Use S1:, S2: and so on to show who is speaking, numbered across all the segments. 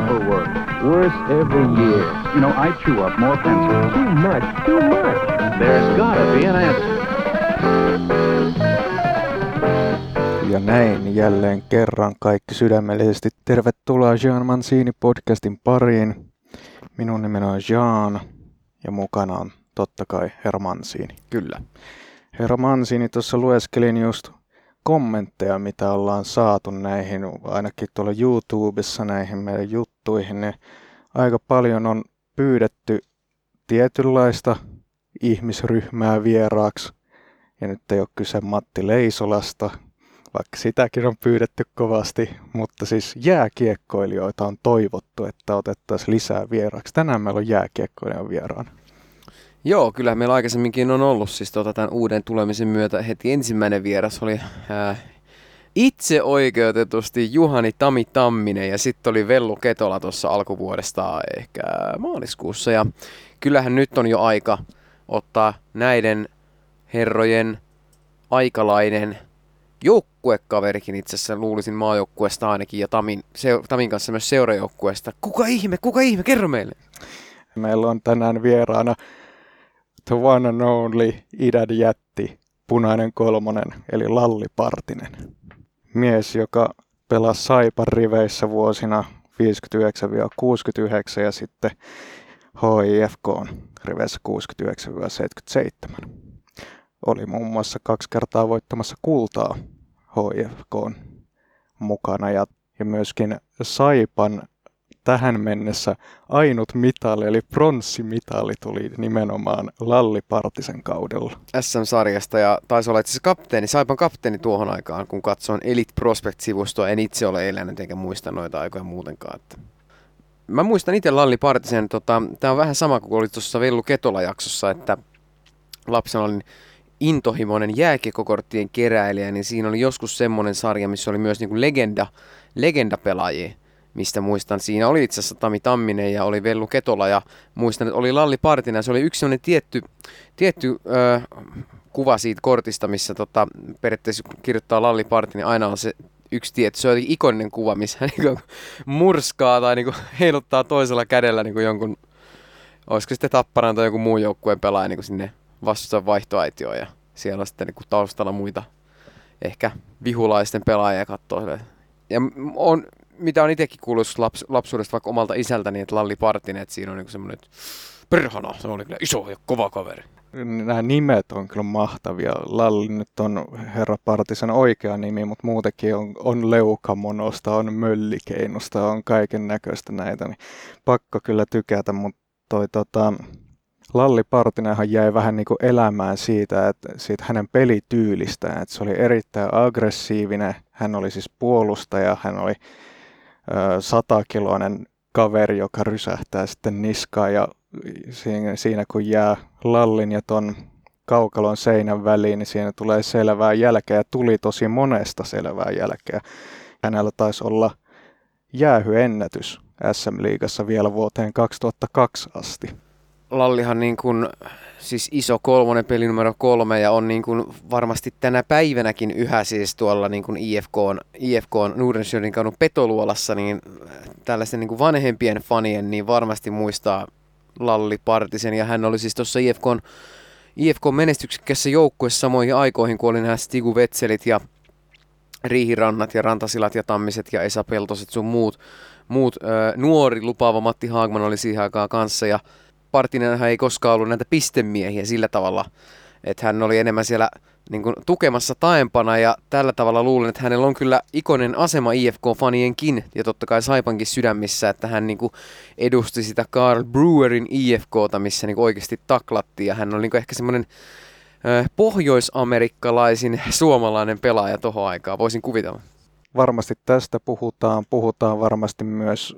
S1: paperwork. Worse every year. You know, I chew up more pencils.
S2: Too much, too much.
S1: There's gotta be an answer.
S3: Ja näin jälleen kerran kaikki sydämellisesti tervetuloa Jean Mancini podcastin pariin. Minun nimeni on Jean ja mukana on totta kai Herra Mancini.
S4: Kyllä.
S3: Herra Mancini, tuossa lueskelin just kommentteja, mitä ollaan saatu näihin, ainakin tuolla YouTubessa näihin meidän juttuihin, niin aika paljon on pyydetty tietynlaista ihmisryhmää vieraaksi. Ja nyt ei ole kyse Matti Leisolasta, vaikka sitäkin on pyydetty kovasti, mutta siis jääkiekkoilijoita on toivottu, että otettaisiin lisää vieraaksi. Tänään meillä on jääkiekkoilijan vieraana.
S4: Joo, kyllä meillä aikaisemminkin on ollut siis tota, tämän uuden tulemisen myötä heti ensimmäinen vieras oli ää, itse oikeutetusti Juhani Tami Tamminen ja sitten oli Vellu Ketola tuossa alkuvuodesta ehkä maaliskuussa ja kyllähän nyt on jo aika ottaa näiden herrojen aikalainen joukkuekaverikin itse asiassa luulisin maajoukkueesta ainakin ja Tamin, se, Tamin kanssa myös seurajoukkueesta. Kuka ihme, kuka ihme, kerro meille.
S3: Meillä on tänään vieraana the one and only idän jätti, punainen kolmonen, eli Lalli Partinen. Mies, joka pelasi Saipan riveissä vuosina 59-69 ja sitten HIFK on riveissä 69-77. Oli muun muassa kaksi kertaa voittamassa kultaa HIFK mukana ja, ja myöskin Saipan tähän mennessä ainut mitali, eli pronssimitali tuli nimenomaan Lalli Partisen kaudella.
S4: SM-sarjasta ja taisi olla itse asiassa kapteeni, Saipan kapteeni tuohon aikaan, kun katsoin Elite Prospect-sivustoa. En itse ole elänyt enkä muista noita aikoja muutenkaan. Että. Mä muistan itse Lalli Partisen, tota, tämä on vähän sama kuin oli tuossa Vellu Ketola-jaksossa, että lapsena olin intohimoinen jääkiekokorttien keräilijä, niin siinä oli joskus semmoinen sarja, missä oli myös niinku legenda, legendapelaajia mistä muistan. Siinä oli itse asiassa Tami Tamminen ja oli Vellu Ketola ja muistan, että oli Lalli Partinen. Se oli yksi sellainen tietty, tietty ö, kuva siitä kortista, missä tota, periaatteessa kirjoittaa Lalli Partinen, aina on se yksi tietty. Se oli ikoninen kuva, missä hän niin murskaa tai niin heiluttaa toisella kädellä niin jonkun, olisiko sitten Tapparan tai jonkun muun joukkueen pelaaja niin sinne vastustajan vaihtoaitioon ja siellä on sitten niin taustalla muita ehkä vihulaisten pelaajia katsoo. Ja on mitä on itsekin kuullut laps, lapsuudesta vaikka omalta isältäni, että Lalli Partinen, että siinä on niin semmoinen, perhana, se oli kyllä iso ja kova kaveri.
S3: Nämä nimet on kyllä mahtavia. Lalli nyt on herra Partisen oikea nimi, mutta muutenkin on, on leukamonosta, on möllikeinosta, on kaiken näköistä näitä. Niin pakko kyllä tykätä, mutta toi tota, Lalli Partinenhan jäi vähän niin kuin elämään siitä, että siitä hänen pelityylistään, että se oli erittäin aggressiivinen, hän oli siis puolustaja, hän oli satakiloinen kaveri, joka rysähtää sitten niskaan ja siinä, kun jää lallin ja ton kaukalon seinän väliin, niin siinä tulee selvää jälkeä ja tuli tosi monesta selvää jälkeä. Hänellä taisi olla jäähyennätys SM-liigassa vielä vuoteen 2002 asti.
S4: Lallihan niin kuin, siis iso kolmonen peli numero kolme ja on niin kuin varmasti tänä päivänäkin yhä siis tuolla niin kuin IFK, IFK Nordenskjöldin kadun petoluolassa, niin tällaisten niin kuin vanhempien fanien niin varmasti muistaa Lalli Partisen. Ja hän oli siis tuossa IFK, IFK menestyksekkässä joukkueessa samoihin aikoihin, kun oli nämä Stigu Vetselit ja Riihirannat ja Rantasilat ja Tammiset ja Esa Peltoset sun muut, muut ö, nuori lupaava Matti Haagman oli siihen aikaan kanssa. Ja Partinenhan ei koskaan ollut näitä pistemiehiä sillä tavalla, että hän oli enemmän siellä niin kuin, tukemassa taempana ja tällä tavalla luulen, että hänellä on kyllä ikonen asema IFK-fanienkin ja totta kai Saipankin sydämissä, että hän niin kuin, edusti sitä Carl Brewerin IFKta, missä niin kuin, oikeasti taklattiin ja hän oli niin kuin, ehkä semmoinen pohjoisamerikkalaisin suomalainen pelaaja tohon aikaan, voisin kuvitella
S3: varmasti tästä puhutaan. Puhutaan varmasti myös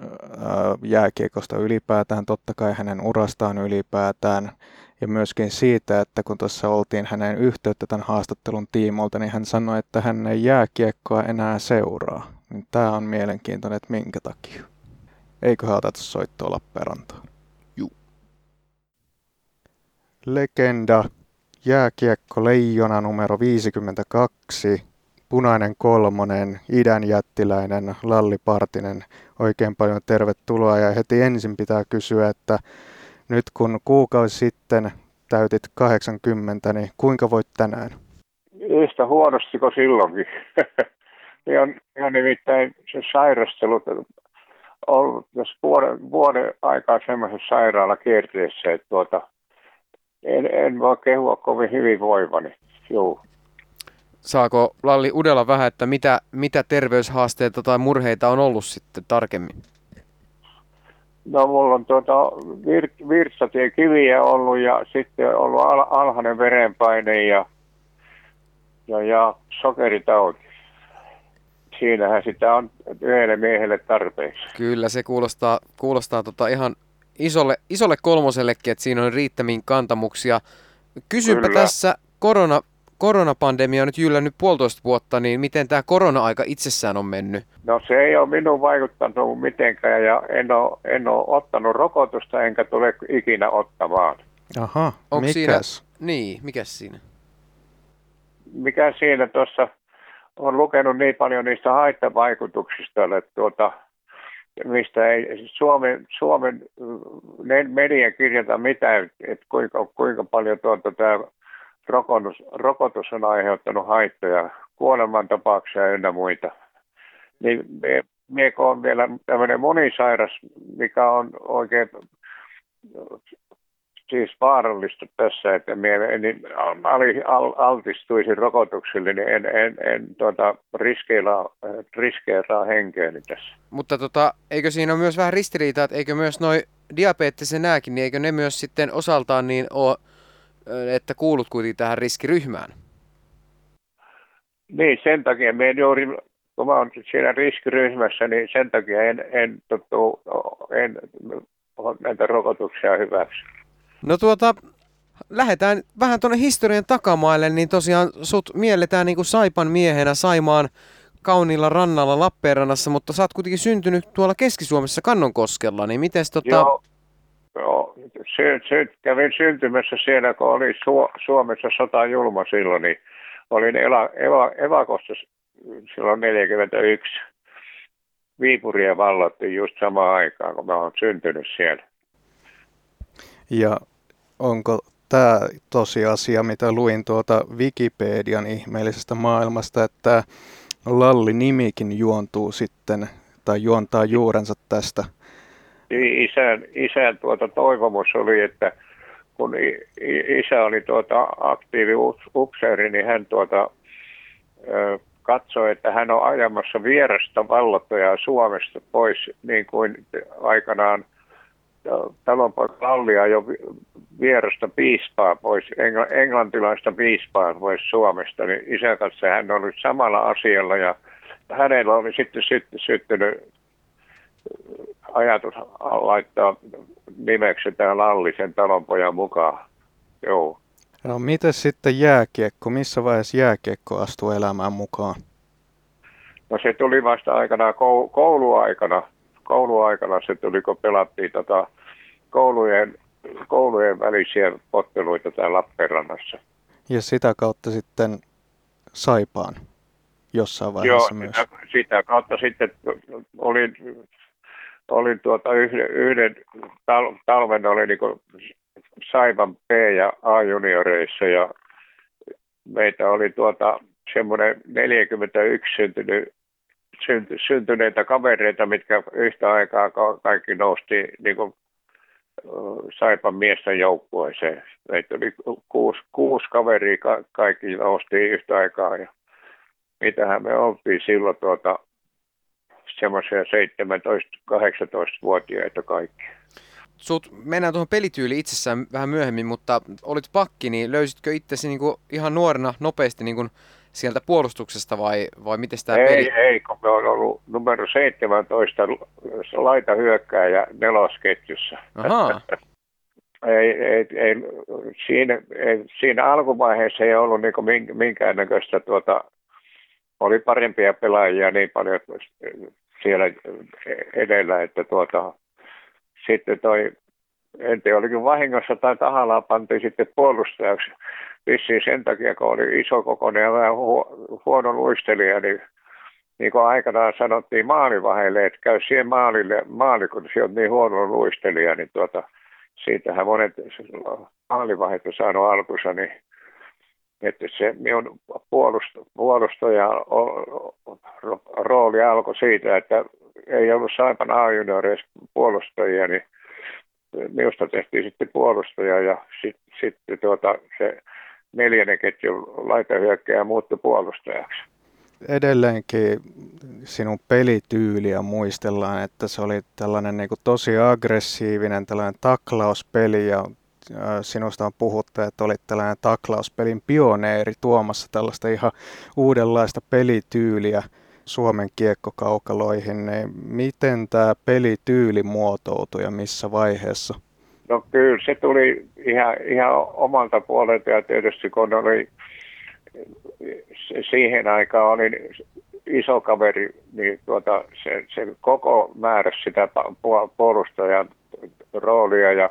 S3: jääkiekosta ylipäätään, totta kai hänen urastaan ylipäätään. Ja myöskin siitä, että kun tuossa oltiin hänen yhteyttä tämän haastattelun tiimolta, niin hän sanoi, että hän ei jääkiekkoa enää seuraa. Niin tämä on mielenkiintoinen, että minkä takia. Eiköhän oteta soittoa Lappeenrantaan?
S4: Juu.
S3: Legenda, jääkiekko leijona numero 52, Punainen Kolmonen, idän jättiläinen Lalli Partinen. Oikein paljon tervetuloa ja heti ensin pitää kysyä, että nyt kun kuukausi sitten täytit 80, niin kuinka voit tänään?
S2: Yhtä huonosti kuin silloinkin. ihan, ihan nimittäin se sairastelu ollut tässä vuoden, vuoden aikaa semmoisessa sairaalakierteessä, että tuota, en, en voi kehua kovin hyvin voivani. Juu.
S4: Saako Lalli Udella vähän, että mitä, mitä terveyshaasteita tai murheita on ollut sitten tarkemmin?
S2: No mulla on tuota vir, virtsatiekiviä ollut ja sitten ollut al, alhainen verenpaine ja, ja, ja sokeritauti. Siinähän sitä on yhdelle miehelle tarpeeksi.
S4: Kyllä, se kuulostaa, kuulostaa tota ihan isolle, isolle kolmosellekin, että siinä on riittämiin kantamuksia. Kysynpä Kyllä. tässä, korona, koronapandemia on nyt jyllännyt puolitoista vuotta, niin miten tämä korona-aika itsessään on mennyt?
S2: No se ei ole minun vaikuttanut mitenkään ja en ole, en ole ottanut rokotusta enkä tule ikinä ottamaan.
S3: Aha, Onko mikäs? Siinä,
S4: niin, mikä siinä?
S2: Mikä siinä tuossa on lukenut niin paljon niistä haittavaikutuksista, että tuota, mistä ei Suomen, Suomen media kirjata mitään, että kuinka, kuinka paljon tuota tämä rokotus, rokotus on aiheuttanut haittoja, kuolemantapauksia ynnä muita. Niin me on vielä tämmöinen monisairas, mikä on oikein siis vaarallista tässä, että minä niin al, altistuisin rokotuksille, niin en, en, en tuota, riskeillä, riskeeraa henkeäni tässä.
S4: Mutta tota, eikö siinä ole myös vähän ristiriitaa, että eikö myös noin diabeettisen nääkin, niin eikö ne myös sitten osaltaan niin ole, että kuulut kuitenkin tähän riskiryhmään?
S2: Niin, sen takia me juuri, kun mä olen siinä riskiryhmässä, niin sen takia en, en, tottu, en näitä rokotuksia hyväksy.
S4: No tuota, lähdetään vähän tuonne historian takamaille, niin tosiaan sut mielletään niin kuin Saipan miehenä Saimaan kauniilla rannalla Lappeenrannassa, mutta sä oot kuitenkin syntynyt tuolla Keski-Suomessa Kannonkoskella, niin miten tota...
S2: Joo, kävin syntymässä siellä, kun oli Su- Suomessa sota julma silloin, niin olin eva- evakossa silloin 41. Viipuria vallatti just samaan aikaan, kun mä oon syntynyt siellä.
S3: Ja onko tämä tosiasia, mitä luin tuota Wikipedian ihmeellisestä maailmasta, että Lalli-nimikin juontuu sitten, tai juontaa juurensa tästä?
S2: Isän, isän tuota toivomus oli, että kun isä oli tuota aktiivi upseeri, niin hän tuota, katsoi, että hän on ajamassa vierasta vallottajaa Suomesta pois, niin kuin aikanaan – talonpoika Lallia jo vierasta piispaa pois, engl- englantilaista piispaa pois Suomesta, niin isän kanssa hän oli samalla asialla ja hänellä oli sitten sy- syttynyt ajatus laittaa nimeksi tämä Lalli sen talonpojan mukaan. Joo.
S3: No miten sitten jääkiekko? Missä vaiheessa jääkiekko astui elämään mukaan?
S2: No se tuli vasta aikanaan kouluaikana kouluaikana se tuli, kun pelattiin tota koulujen, koulujen välisiä otteluita täällä Lappeenrannassa.
S3: Ja sitä kautta sitten Saipaan jossain vaiheessa
S2: Joo,
S3: myös.
S2: Sitä, sitä kautta sitten olin, olin tuota yhden, yhden tal, talven oli niin Saipan B- ja A-junioreissa ja meitä oli tuota semmoinen 41 syntynyt synty, syntyneitä kavereita, mitkä yhtä aikaa kaikki nousti niin kuin, Saipan miesten joukkueeseen. Meitä oli kuusi, kuusi kaveria, ka, kaikki nousti yhtä aikaa. Ja mitähän me oltiin silloin tuota, semmoisia 17-18-vuotiaita kaikki.
S4: Sut, mennään tuohon pelityyliin itsessään vähän myöhemmin, mutta olit pakki, niin löysitkö itsesi niinku ihan nuorena nopeasti niinku sieltä puolustuksesta vai, vai miten tämä
S2: ei,
S4: peli?
S2: Ei, kun me on ollut numero 17 laita hyökkääjä nelosketjussa.
S4: Ahaa.
S2: ei, ei, ei, siinä, ei, siinä alkuvaiheessa ei ollut niin minkäännäköistä tuota, oli parempia pelaajia niin paljon siellä edellä, että tuota, sitten toi, en tiedä, olikin vahingossa tai tahallaan pantiin sitten puolustajaksi. Vissiin sen takia, kun oli iso kokoinen ja vähän hu- huono luistelija, niin niin kuin aikanaan sanottiin maalivahelle, että käy siihen maalille, maali, kun se on niin huono luistelija, niin tuota, siitähän monet maalivahet on saanut alkunsa, niin että se minun puolust- rooli alkoi siitä, että ei ollut Saipan a puolustajia, niin minusta tehtiin sitten puolustaja ja sitten sit, tuota, se neljännen ketjun laitahyökkäjä muuttui puolustajaksi.
S3: Edelleenkin sinun pelityyliä muistellaan, että se oli tällainen niin kuin tosi aggressiivinen tällainen taklauspeli ja sinusta on puhuttu, että olit tällainen taklauspelin pioneeri tuomassa tällaista ihan uudenlaista pelityyliä Suomen kiekkokaukaloihin, niin miten tämä pelityyli muotoutui ja missä vaiheessa?
S2: No kyllä se tuli ihan, ihan omalta puolelta ja tietysti kun oli siihen aikaan olin iso kaveri, niin tuota, se, se koko määrä sitä puolustajan roolia ja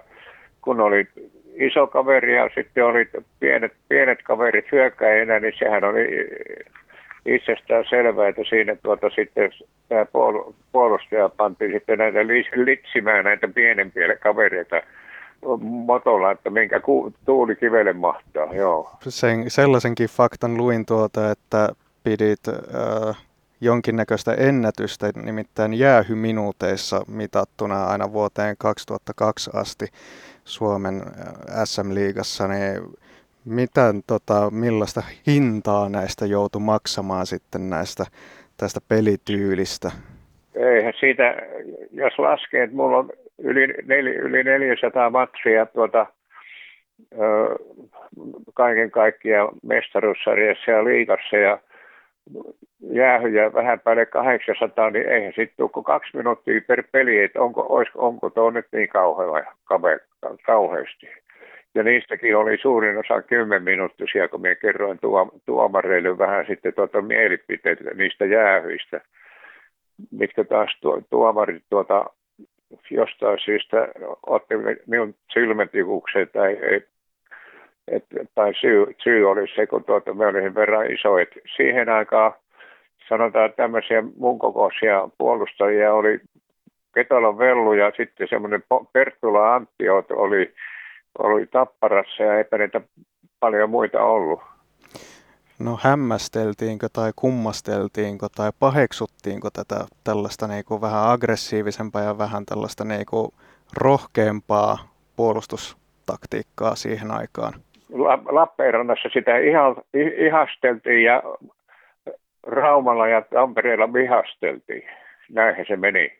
S2: kun oli iso kaveri ja sitten oli pienet, pienet kaverit hyökkäjänä, niin sehän oli itsestään selvää, että siinä tuota sitten tämä puolustaja pantiin sitten näitä litsimään näitä pienempiä kavereita motolla, että minkä tuuli kivelle mahtaa, joo.
S3: Sen, sellaisenkin faktan luin tuota, että pidit äh, jonkinnäköistä ennätystä, nimittäin jäähyminuuteissa mitattuna aina vuoteen 2002 asti Suomen äh, SM-liigassa, niin mitä, tota, millaista hintaa näistä joutui maksamaan sitten näistä tästä pelityylistä?
S2: Eihän siitä, jos laskee, että mulla on yli, nel, yli 400 matsia tuota, ö, kaiken kaikkiaan mestaruussarjassa ja liigassa ja jäähyjä vähän päälle 800, niin eihän sitten tule kaksi minuuttia per peli, että onko, olisiko, onko tuo nyt niin kauhean, kauheasti. Ja niistäkin oli suurin osa 10 minuuttisia, kun minä kerroin tuo, tuomareille vähän sitten tuota mielipiteitä niistä jäähyistä, mitkä taas tuo, tuomarit tuota, jostain syystä otti minun silmätikukseen tai, et, et, tai syy, syy oli se, kun tuota, me olin verran iso, että siihen aikaan sanotaan tämmöisiä mun kokoisia puolustajia oli Ketolan Vellu ja sitten semmoinen Perttula Antti oli, oli Tapparassa ja eipä niitä paljon muita ollut.
S3: No hämmästeltiinkö tai kummasteltiinko tai paheksuttiinko tätä tällaista niinku vähän aggressiivisempaa ja vähän tällaista niinku rohkeampaa puolustustaktiikkaa siihen aikaan?
S2: Lappeenrannassa sitä ihasteltiin ja Raumalla ja Tampereella vihasteltiin. Näinhän se meni.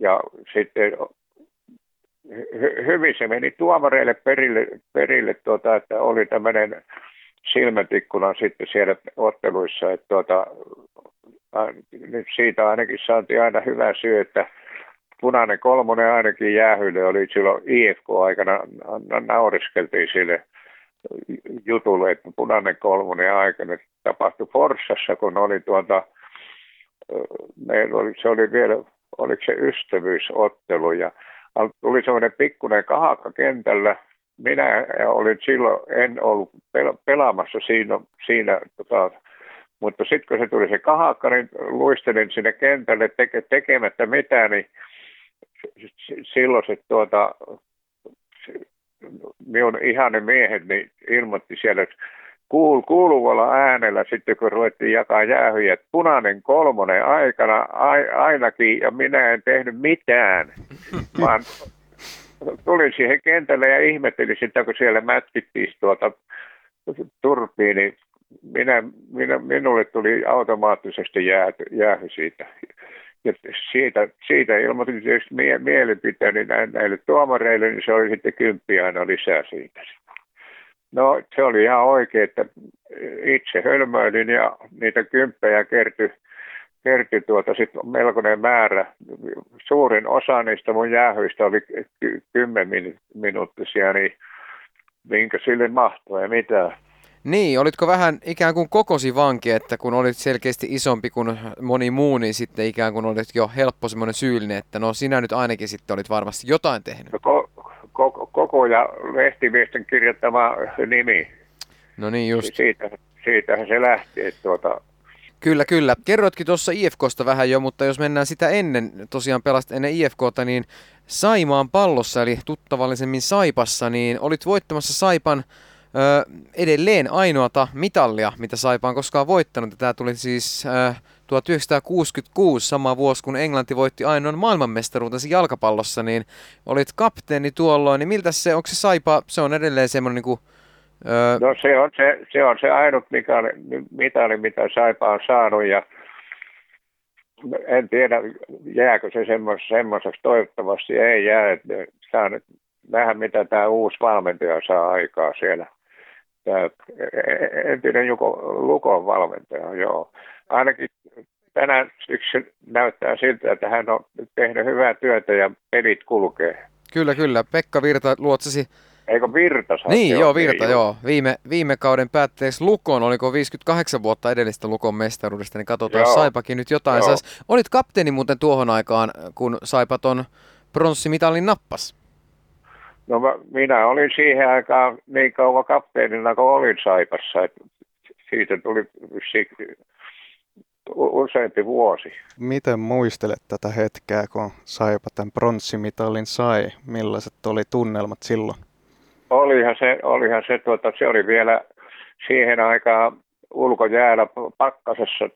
S2: Ja sitten hy- hyvin se meni tuomareille perille, perille tuota, että oli tämmöinen silmätikkuna sitten siellä otteluissa, että tuota, siitä ainakin saatiin aina hyvä syy, että punainen kolmonen ainakin jäähylle oli silloin IFK-aikana, nauriskeltiin sille jutulle, että punainen kolmonen aikana tapahtui Forssassa, kun oli tuota, meillä oli, se oli vielä, oliko se ystävyysottelu ja tuli semmoinen pikkuinen kahakka kentällä, minä olin silloin, en ollut pelaamassa siinä, siinä tota, mutta sitten kun se tuli se kahakka, niin luistelin sinne kentälle teke, tekemättä mitään, niin silloin se tuota, minun ihanen miehet niin ilmoitti siellä, että kuul, kuuluvalla äänellä sitten kun ruvettiin jakaa jäähyjä, että punainen kolmonen aikana a, ainakin ja minä en tehnyt mitään, vaan tulin siihen kentälle ja ihmettelin sitä, kun siellä mätkittiin tuota turpiin, niin minä, minä, minulle tuli automaattisesti jäähy, jäähy siitä. Ja siitä, siitä ilmoitin tietysti mie, mielipiteeni näille tuomareille, niin se oli sitten kymppi aina lisää siitä. No se oli ihan oikein, että itse hölmöilin ja niitä kymppejä kertyi kertyi tuota melkoinen määrä. Suurin osa niistä mun jäähyistä oli ky- kymmen minuuttisia, niin minkä sille mahtui ja mitä.
S4: Niin, olitko vähän ikään kuin kokosi vanki, että kun olit selkeästi isompi kuin moni muu, niin sitten ikään kuin olit jo helppo semmoinen syyllinen, että no sinä nyt ainakin sitten olit varmasti jotain tehnyt.
S2: No, ko- koko, koko ja lehtimiesten kirjoittama nimi.
S4: No niin just.
S2: Siitä, siitähän se lähti. Että tuota,
S4: Kyllä, kyllä. Kerroitkin tuossa IFKsta vähän jo, mutta jos mennään sitä ennen, tosiaan pelast ennen IFKta, niin Saimaan pallossa, eli tuttavallisemmin Saipassa, niin olit voittamassa Saipan ö, edelleen ainoata mitallia, mitä Saipa on koskaan voittanut. Tämä tuli siis ö, 1966, sama vuosi kun Englanti voitti ainoan maailmanmestaruutensa jalkapallossa, niin olit kapteeni tuolloin, niin miltä se, onko se Saipa, se on edelleen semmoinen niin kuin,
S2: Öö... No se on se, se on se ainut mitali, mitali, mitä Saipa on saanut ja en tiedä, jääkö se semmoiseksi, toivottavasti ei jää, että saa nyt nähdä, mitä tämä uusi valmentaja saa aikaa siellä. Tämä entinen Juko, Lukon valmentaja, joo. Ainakin tänään syksyn näyttää siltä, että hän on tehnyt hyvää työtä ja pelit kulkee.
S4: Kyllä, kyllä. Pekka Virta luotsasi
S2: Eikö Virta
S4: Niin, joo, joo Virta, joo. joo. Viime, viime kauden päätteeksi Lukon, oliko 58 vuotta edellistä Lukon mestaruudesta, niin katsotaan, joo. Saipakin nyt jotain saisi. Olit kapteeni muuten tuohon aikaan, kun Saipaton pronssimitalin nappas.
S2: No mä, minä olin siihen aikaan niin kauan kapteenina kuin olin Saipassa, että siitä tuli useampi vuosi.
S3: Miten muistelet tätä hetkeä, kun Saipa tämän pronssimitalin sai? Millaiset oli tunnelmat silloin?
S2: olihan se, olihan se, tuota, se oli vielä siihen aikaan ulkojäällä pakkasessa,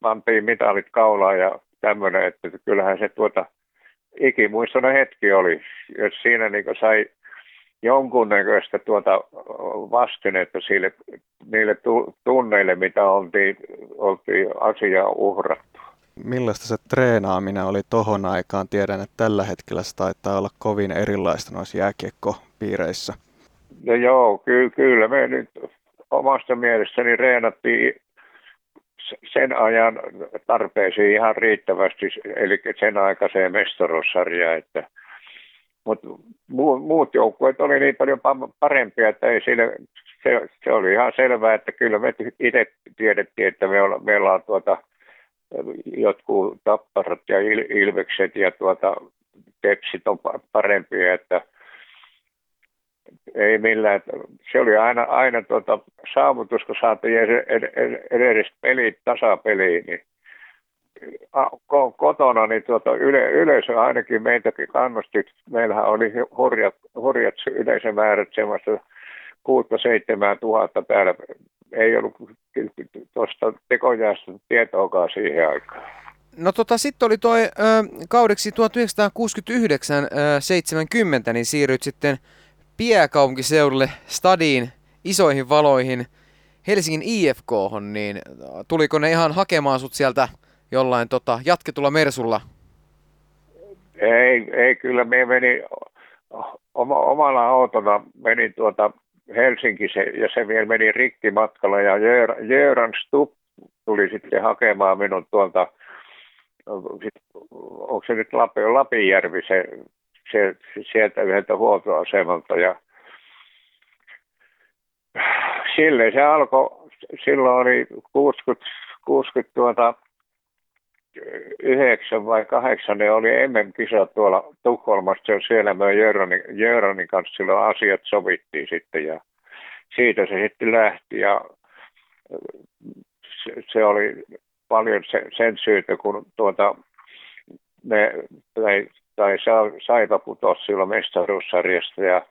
S2: pantiin mitalit kaulaan ja tämmöinen, että kyllähän se tuota, ikimuistoinen hetki oli. Jos siinä niin sai jonkunnäköistä tuota vastinetta sille, niille tunneille, mitä oltiin, oltiin asiaa uhrattu
S3: millaista se treenaaminen oli tohon aikaan? Tiedän, että tällä hetkellä se taitaa olla kovin erilaista noissa jääkiekkopiireissä.
S2: No joo, ky- kyllä me nyt omasta mielestäni reenattiin sen ajan tarpeisiin ihan riittävästi, eli sen aikaiseen mestaruussarjaan, että mutta muut joukkueet oli niin paljon parempia, että ei siinä, se, se, oli ihan selvää, että kyllä me itse tiedettiin, että me, olla, meillä on tuota jotkut tapparat ja il, ilvekset ja tuota, tepsit on parempia, että ei millään. Se oli aina, aina tuota, saavutus, kun saatiin edes pelit tasapeliin, niin kotona niin tuota, yle, yleisö ainakin meitäkin kannusti. Meillähän oli hurjat, hurjat yleisömäärät semmoista 6-7 tuhatta täällä ei ollut tuosta tekojäästä tietoakaan siihen aikaan.
S4: No tota, sitten oli toi kaudeksi 1969-70, niin siirryt sitten piäkaupunkiseudulle stadiin, isoihin valoihin, Helsingin IFK, niin tuliko ne ihan hakemaan sut sieltä jollain tota, jatketulla Mersulla?
S2: Ei, ei kyllä me meni oma, omalla autolla meni tuota Helsinki se, ja se vielä meni rikki matkalla ja Jöran Stupp tuli sitten hakemaan minun tuolta, onko se nyt Lapi, Lapinjärvi se, se, sieltä yhdeltä huoltoasemalta ja sille se alkoi, silloin oli 60, 60 tuota, yhdeksän vai kahdeksan, ne oli MM-kisat tuolla Tukholmassa, siellä me Jöranin kanssa silloin asiat sovittiin sitten ja siitä se sitten lähti ja se, se oli paljon se, sen syytä, kun tuota, ne, tai, tai Saipa putosi silloin mestaruussarjasta ja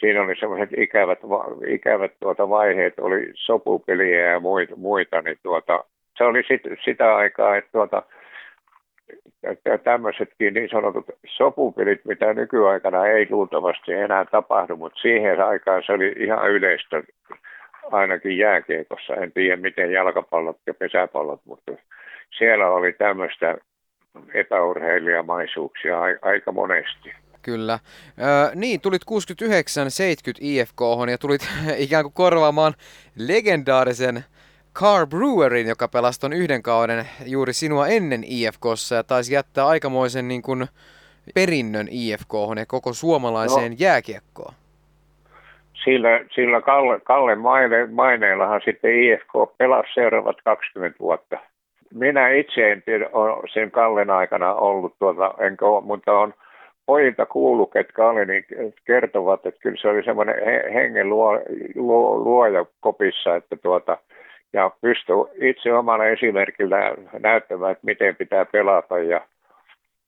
S2: siinä oli semmoiset ikävät, ikävät tuota vaiheet, oli sopupeliä ja muita, muita niin tuota, se oli sit, sitä aikaa, että tuota, tämmöisetkin niin sanotut sopupelit, mitä nykyaikana ei luultavasti enää tapahdu, mutta siihen aikaan se oli ihan yleistä ainakin jääkiekossa. En tiedä miten jalkapallot ja pesäpallot, mutta siellä oli tämmöistä epäurheilijamaisuuksia aika monesti.
S4: Kyllä. Öö, niin, tulit 69-70 IFK ja tulit ikään kuin korvaamaan legendaarisen Car Brewerin, joka pelasi ton yhden kauden juuri sinua ennen IFKssa ja taisi jättää aikamoisen niin kuin, perinnön IFK ja koko suomalaiseen no. jääkiekkoon.
S2: Sillä, sillä Kalle, Kalle maine, maineillahan sitten IFK pelasi seuraavat 20 vuotta. Minä itse en tiedä, olen sen Kallen aikana ollut tuota, enkä ole, mutta on pojilta kuulu, ketkä oli, niin kertovat, että kyllä se oli semmoinen hengen luo, luo, luoja kopissa, että tuota, ja pystyi itse omalla esimerkillä näyttämään, että miten pitää pelata ja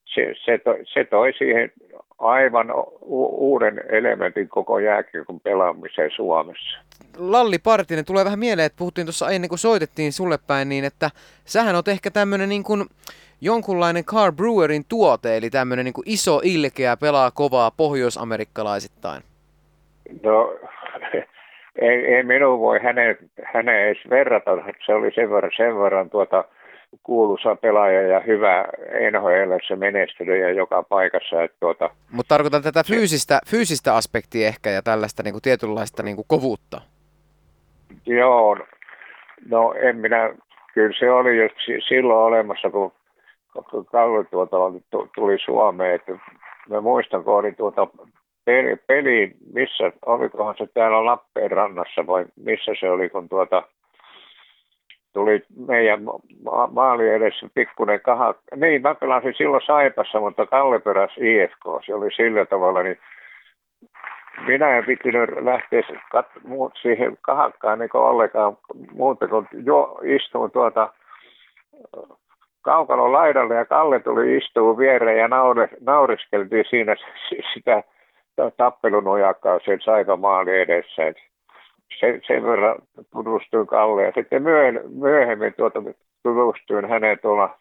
S2: se, se, toi, se toi siihen aivan uuden elementin koko jääkiekon pelaamiseen Suomessa.
S4: Lalli Partinen, tulee vähän mieleen, että puhuttiin tuossa ennen kuin soitettiin sulle päin, niin että sähän on ehkä tämmöinen niin kuin jonkunlainen Car Brewerin tuote, eli tämmöinen niin kuin iso ilkeä pelaa kovaa pohjoisamerikkalaisittain.
S2: No, ei, ei minun voi hänen, hänen edes verrata, se oli sen verran, sen verran tuota, kuuluisa pelaaja ja hyvä NHL menestynyt ja joka paikassa. Että tuota,
S4: Mutta tarkoitan tätä fyysistä, fyysistä aspektia ehkä ja tällaista niin kuin tietynlaista niin kuin kovuutta.
S2: Joo, no en minä, kyllä se oli jo silloin olemassa, kun Kalle tuota tuli Suomeen, että mä muistan, kun oli tuota peli, peli, missä, olikohan se täällä Lappeenrannassa vai missä se oli, kun tuota, tuli meidän ma- maali edessä pikkuinen kaha. Niin, mä pelasin silloin Saipassa, mutta Kalle peräsi IFK. Se oli sillä tavalla, niin minä en pitänyt lähteä kat- muut siihen kahakkaan niin ollenkaan muuta kuin jo istuin tuota kaukalon laidalle ja Kalle tuli istuu viereen ja naure, nauriskeltiin siinä sitä tappelunojakkaa sen saipa maali edessä. Et sen, sen verran tutustuin Kalle ja sitten myöhemmin tuota, tutustuin häneen tuolla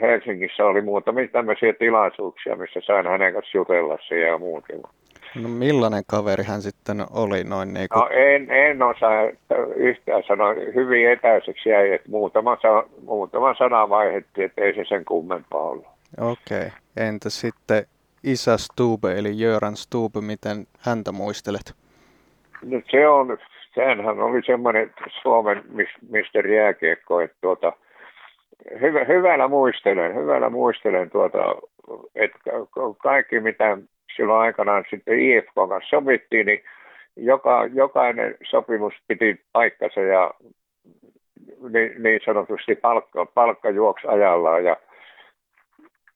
S2: Helsingissä oli muutamia tämmöisiä tilaisuuksia, missä sain hänen kanssa jutella ja muutin.
S3: No millainen kaveri hän sitten oli noin niin
S2: kuin... No en, en osaa yhtään sanoa. Hyvin etäiseksi jäi, että muutama, muutama sana vaihdettiin, että ei se sen kummempaa ollut.
S3: Okei. Okay. Entä sitten isä Stube, eli Jöran Stube, miten häntä muistelet?
S2: No se on, sehän oli semmoinen Suomen Mr. Jääkiekko, että tuota, hyvä, hyvällä muistelen, hyvällä muistelen tuota, että kaikki mitä silloin aikanaan sitten IFK kanssa sovittiin, niin joka, jokainen sopimus piti paikkansa ja niin, niin sanotusti palkka, palkka juoksi ajallaan. Ja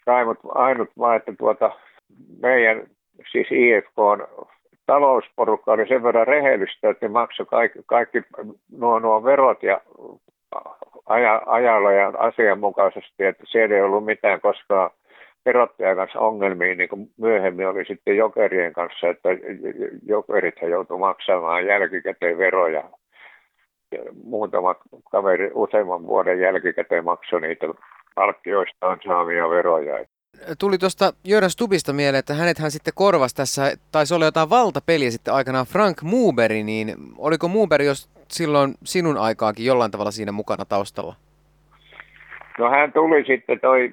S2: ainut, ainut vaan, että tuota, meidän, siis IFK on talousporukka oli sen verran rehellistä, että ne maksoi kaikki, kaikki nuo, nuo verot ja aja, ajalla ja asianmukaisesti, että siellä ei ollut mitään koskaan verottajan kanssa ongelmia, niin kuin myöhemmin oli sitten jokerien kanssa, että jokerithan joutui maksamaan jälkikäteen veroja. Muutama kaveri useamman vuoden jälkikäteen maksoi niitä palkkioistaan saamia veroja.
S4: Tuli tuosta Jöran Stubista mieleen, että hänethän sitten korvasi tässä, taisi olla jotain valtapeliä sitten aikanaan Frank Muberi, niin oliko Muberi jos silloin sinun aikaakin jollain tavalla siinä mukana taustalla?
S2: No hän tuli sitten, toi,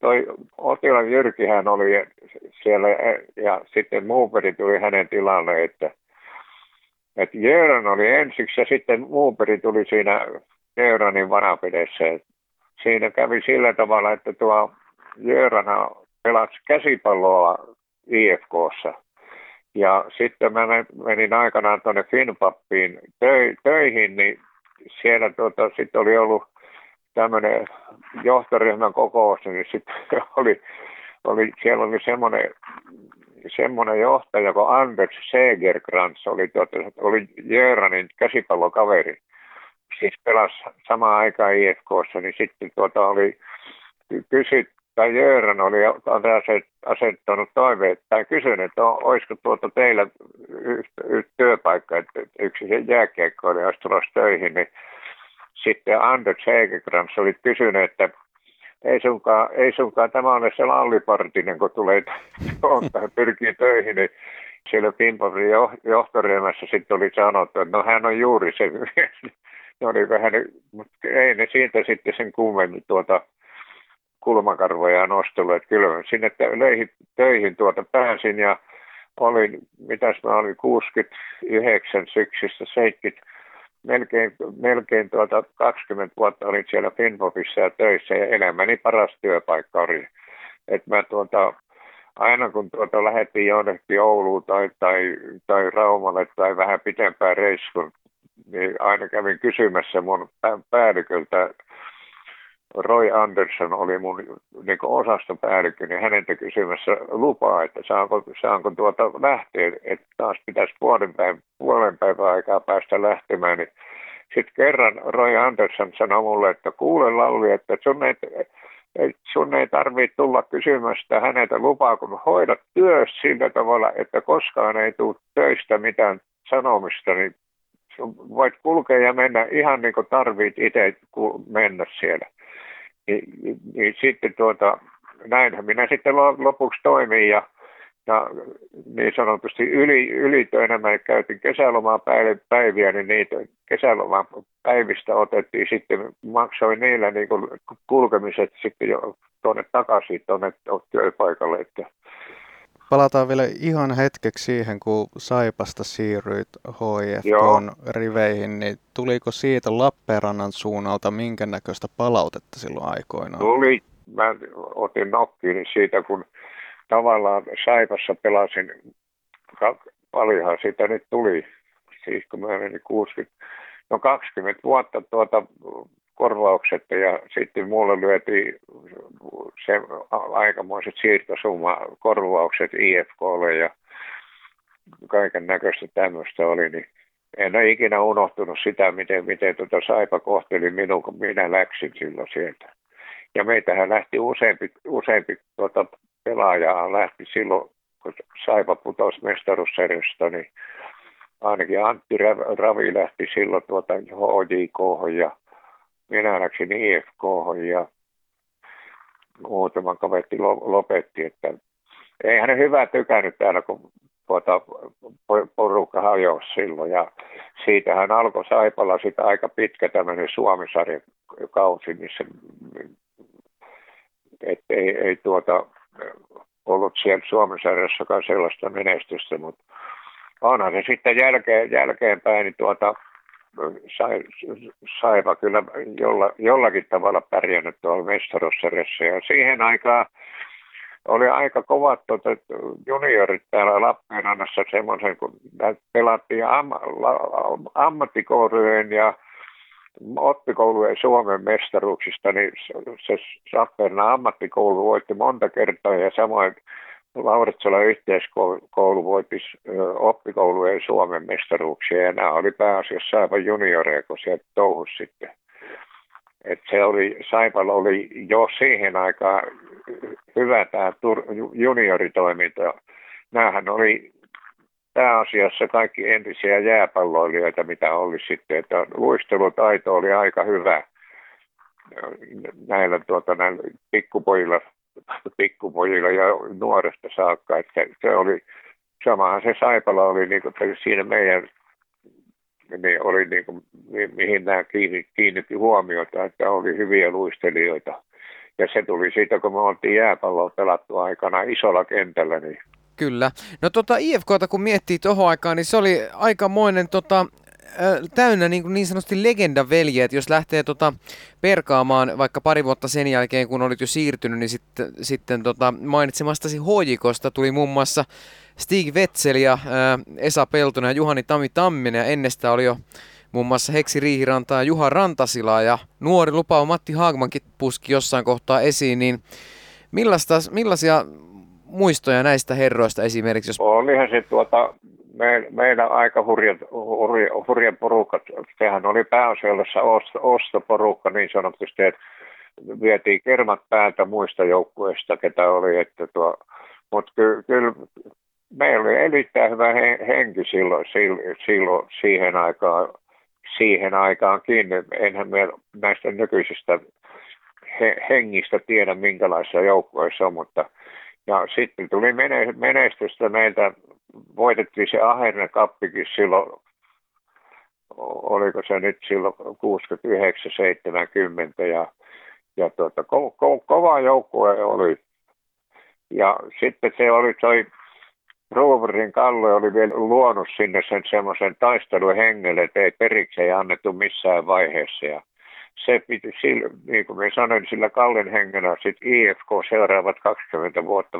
S2: toi Otilan Jyrki hän oli siellä ja sitten Muuperi tuli hänen tilalle, että, että Jöran oli ensiksi ja sitten Muuperi tuli siinä Jöranin vanapidessä. Siinä kävi sillä tavalla, että tuo Jöran pelasi käsipalloa IFKssa. Ja sitten mä menin aikanaan tuonne Finpappiin töihin, niin siellä tuota, sitten oli ollut tämmöinen johtoryhmän kokous, niin sitten oli, oli, siellä oli semmoinen, semmoinen johtaja kuin Anders Segerkrantz, oli, tuota, oli Jöranin käsipallokaveri. Siis pelasi samaan aikaan IFKssa, niin sitten tuota oli kysyt, tai Jöran oli asettanut toiveet tai kysynyt, että olisiko tuota teillä yksi työpaikka, että yksi jääkiekko oli olisi töihin, niin sitten Anders Hegekrams oli kysynyt, että ei sunkaan, ei sunkaan tämä ole se lallipartinen, kun tulee tuonta, pyrkii töihin, niin siellä Pimpavin johtoryhmässä sitten oli sanottu, että no hän on juuri se mies. ne oli vähän, mutta ei ne siitä sitten sen kummemmin tuota kulmakarvoja nostelu, että kyllä sinne töihin, töihin tuota pääsin ja olin, mitäs mä olin, 69 syksystä 70 melkein, melkein tuota 20 vuotta olin siellä Finpopissa ja töissä ja elämäni paras työpaikka oli. Että mä tuota, aina kun tuota lähdettiin jonnekin Ouluun tai, tai, tai Raumalle tai vähän pitempään reissuun, niin aina kävin kysymässä mun päälliköltä Roy Anderson oli mun niin osastopäällikkö, niin häneltä kysymässä lupaa, että saanko, saanko tuota lähteä, että taas pitäisi puolen päivän, puolen päivän aikaa päästä lähtemään, niin sitten kerran Roy Anderson sanoi mulle, että kuule Lauli, että sun ei, sun ei tarvitse tulla kysymästä häneltä lupaa, kun hoidat työs sillä tavalla, että koskaan ei tule töistä mitään sanomista, niin voit kulkea ja mennä ihan niin kuin tarvit itse mennä siellä. Niin, niin, sitten tuota, näinhän minä sitten lopuksi toimin ja, ja niin sanotusti yli, ylitöinä mä käytin kesälomaa päiviä, niin niitä kesälomaa päivistä otettiin sitten, maksoin niillä niin kulkemiset sitten jo tuonne takaisin tuonne työpaikalle, että
S3: Palataan vielä ihan hetkeksi siihen, kun Saipasta siirryit HIFK riveihin, niin tuliko siitä Lappeenrannan suunnalta minkä näköistä palautetta silloin aikoinaan?
S2: Tuli. Mä otin nokkiin siitä, kun tavallaan Saipassa pelasin, paljonhan siitä nyt tuli, siis kun mä menin 60, no 20 vuotta tuota korvaukset ja sitten mulle lyötiin se aikamoiset siirtosumma korvaukset IFKlle ja kaiken näköistä tämmöistä oli, niin en ole ikinä unohtunut sitä, miten, miten tuota Saipa kohteli minun, kun minä läksin silloin sieltä. Ja meitähän lähti useampi, useampi tuota pelaajaa lähti silloin, kun Saipa putosi mestaruussarjasta, niin ainakin Antti Ravi lähti silloin tuota HJK ja minä IFK ja muutaman kavetti lopetti, että ei hän hyvä tykännyt täällä, kun tuota, porukka hajosi silloin. Ja siitähän alkoi Saipalla sitä aika pitkä tämmöinen Suomisarja kausi, missä et ei, ei tuota, ollut siellä Suomisarjassakaan sellaista menestystä, mutta onhan se sitten jälkeen, jälkeenpäin, niin tuota, saiva kyllä jolla, jollakin tavalla pärjännyt tuolla mestaruussarjassa. Ja siihen aikaan oli aika kovat tuota, juniorit täällä Lappeenrannassa semmoisen, kun pelattiin am, ammattikoulujen ja oppikoulujen Suomen mestaruuksista, niin se Lappeenrannan ammattikoulu voitti monta kertaa ja samoin Lauritsalan yhteiskoulu voitti oppikoulujen Suomen mestaruuksia ja nämä oli pääasiassa aivan junioreja, kun sieltä touhus sitten. Et se oli, Saipalla oli jo siihen aikaan hyvä tämä junioritoiminta. Nämähän oli pääasiassa kaikki entisiä jääpalloilijoita, mitä oli sitten, että luistelutaito oli aika hyvä näillä, tuota, näillä pikkupojilla pikkupojilla ja nuoresta saakka. Että se oli, samahan se Saipala oli niin kuin, siinä meidän, niin oli niin kuin, mihin nämä kiinnitti huomiota, että oli hyviä luistelijoita. Ja se tuli siitä, kun me oltiin jääpalloa pelattu aikana isolla kentällä, niin
S4: Kyllä. No tota IFKta kun miettii tuohon aikaan, niin se oli aikamoinen tota, täynnä niin, niin sanotusti legendaveljeet, jos lähtee tota, perkaamaan vaikka pari vuotta sen jälkeen, kun olit jo siirtynyt, niin sitten, sitten tota, mainitsemastasi Hojikosta tuli muun muassa Stig Wetzel ja ää, Esa Peltonen ja Juhani Tami Tamminen ja ennestä oli jo muun muassa Heksi Riihirantaa ja Juha Rantasila ja nuori lupaava Matti Haagmankin puski jossain kohtaa esiin, niin millaista, millaisia muistoja näistä herroista esimerkiksi? Jos...
S2: Olihan se tuota, me, meillä aika hurjat, hurja, hurja porukka. Sehän oli pääasiassa osto, ostoporukka niin sanotusti, että vietiin kermat päältä muista joukkueista, ketä oli. Että tuo, mutta kyllä, kyllä meillä oli erittäin hyvä henki silloin, silloin siihen aikaan, siihen aikaankin. Enhän me näistä nykyisistä hengistä tiedä, minkälaisia joukkueissa on, mutta ja sitten tuli menestystä meiltä voitettiin se Ahernen kappikin silloin, oliko se nyt silloin 69-70 ja, ja tuota, ko, ko, kova joukkue oli. Ja sitten se oli toi Roverin Kalle oli vielä luonut sinne sen semmoisen taisteluhengelle, että ei periksi ei annettu missään vaiheessa. Ja se piti, sillä, niin kuin minä sanoin, sillä Kallen hengellä sitten IFK seuraavat 20 vuotta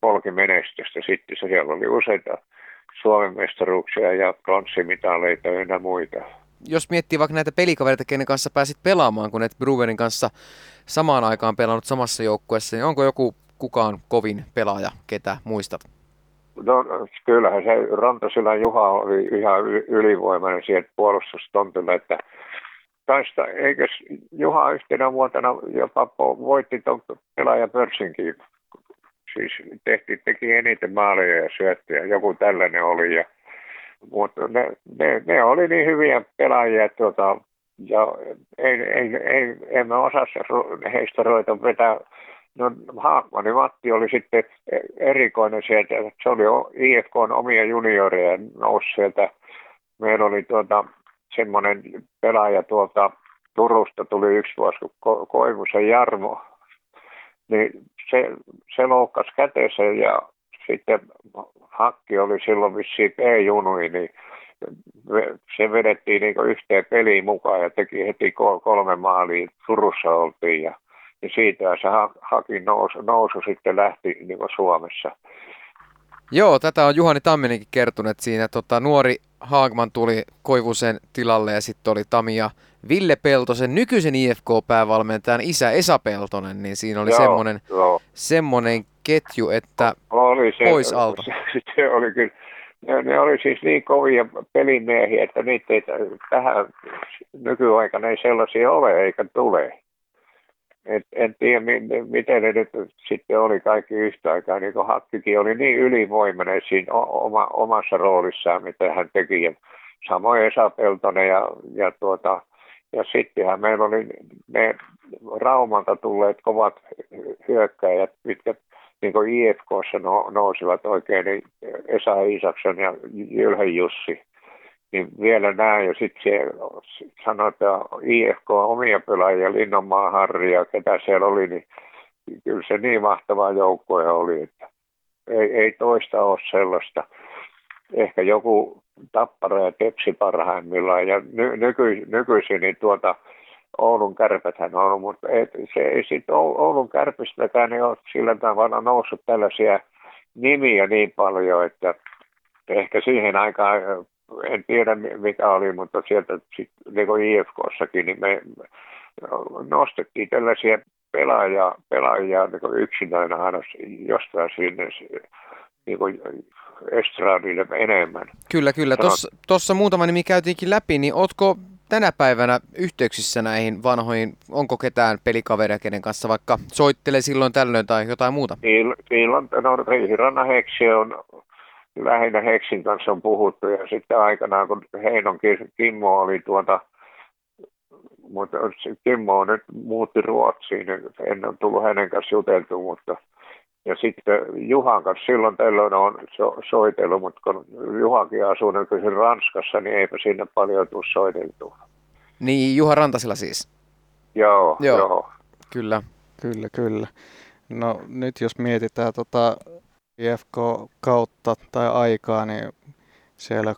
S2: polki menestystä. Sitten siellä oli useita Suomen mestaruuksia ja pronssimitaleita ynnä muita.
S4: jos miettii vaikka näitä pelikavereita, kenen kanssa pääsit pelaamaan, kun et Brewerin kanssa samaan aikaan pelannut samassa joukkueessa, niin onko joku kukaan kovin pelaaja, ketä muistat?
S2: No kyllähän se Rantasilän Juha oli ihan ylivoimainen siihen puolustustontille, että taista, eikö Juha yhtenä vuotena jopa voitti tuon pelaajapörssinkin. Siis tehti, teki eniten maaleja ja syöttöjä, joku tällainen oli. Ja, mutta ne, ne, ne, oli niin hyviä pelaajia, tuota, ja ei, ei, ei, emme osaa heistä ruveta vetää No Haakmani Matti oli sitten erikoinen sieltä, se oli IFK on omia junioreja nousi sieltä. Meillä oli tuota, semmoinen pelaaja tuolta Turusta tuli yksi vuosi, Ko- Koivusen Jarmo, niin se, se loukkasi käteensä ja sitten Hakki oli silloin vissiin P-junui, niin se vedettiin niin yhteen peliin mukaan ja teki heti kolme maalia. Turussa oltiin ja ja siitä se ha- hakin nousu, nousu sitten lähti niin Suomessa.
S4: Joo, tätä on Juhani Tamminenkin kertonut, että siinä tota, nuori Haagman tuli Koivusen tilalle ja sitten oli Tamia Ville Peltosen, nykyisen IFK-päävalmentajan isä Esa Peltonen, niin siinä oli semmoinen, semmoinen ketju, että
S2: oli se,
S4: pois alta.
S2: Se, se oli kyllä, ne, ne oli siis niin kovia pelimiehiä, että niitä ei tähän nykyaikana ei sellaisia ole eikä tule. Et, en tiedä, miten ne nyt sitten oli kaikki yhtä aikaa. Niin Hakkikin oli niin ylivoimainen siinä oma, omassa roolissaan, mitä hän teki. Ja samoin Esa Peltonen ja, ja, tuota, ja sittenhän meillä oli ne Raumalta tulleet kovat hyökkäjät, mitkä niin kuin IFKssa nousivat oikein, niin Esa Isakson ja Jylhän Jussi niin vielä näin. Ja sitten se sanotaan IFK omia pelaajia, Linnanmaa Harri ja ketä siellä oli, niin kyllä se niin mahtava joukkoja oli, että ei, ei toista ole sellaista. Ehkä joku tappara ja tepsi parhaimmillaan ja ny, nyky, nykyisin niin tuota, Oulun kärpäthän on ollut, mutta et, se ei sitten Oulun kärpistäkään ei ole sillä tavalla noussut tällaisia nimiä niin paljon, että ehkä siihen aikaan en tiedä mikä oli, mutta sieltä sitten niin kuin IFKssakin, niin me nostettiin tällaisia pelaajia, pelaajia niin kuin yksinäinen aina jostain sinne niin kuin estradille enemmän.
S4: Kyllä, kyllä. Tuossa muutama nimi käytiinkin läpi, niin ootko tänä päivänä yhteyksissä näihin vanhoihin, onko ketään pelikaveria, kenen kanssa vaikka soittelee silloin tällöin tai jotain muuta?
S2: Silloin, no Heksi on lähinnä Heksin kanssa on puhuttu ja sitten aikanaan kun Heinon Kimmo oli tuota, mutta Kimmo on nyt muutti Ruotsiin, niin en ole tullut hänen kanssa juteltu, mutta ja sitten Juhan kanssa silloin tällöin on so, soitellut, mutta kun Juhakin asuu nykyisin Ranskassa, niin eipä sinne paljon tule soiteltua.
S4: Niin, Juha Rantasilla siis?
S2: Joo, joo. joo.
S4: Kyllä.
S3: Kyllä, kyllä. No nyt jos mietitään tota IFK-kautta tai aikaa, niin siellä 69-70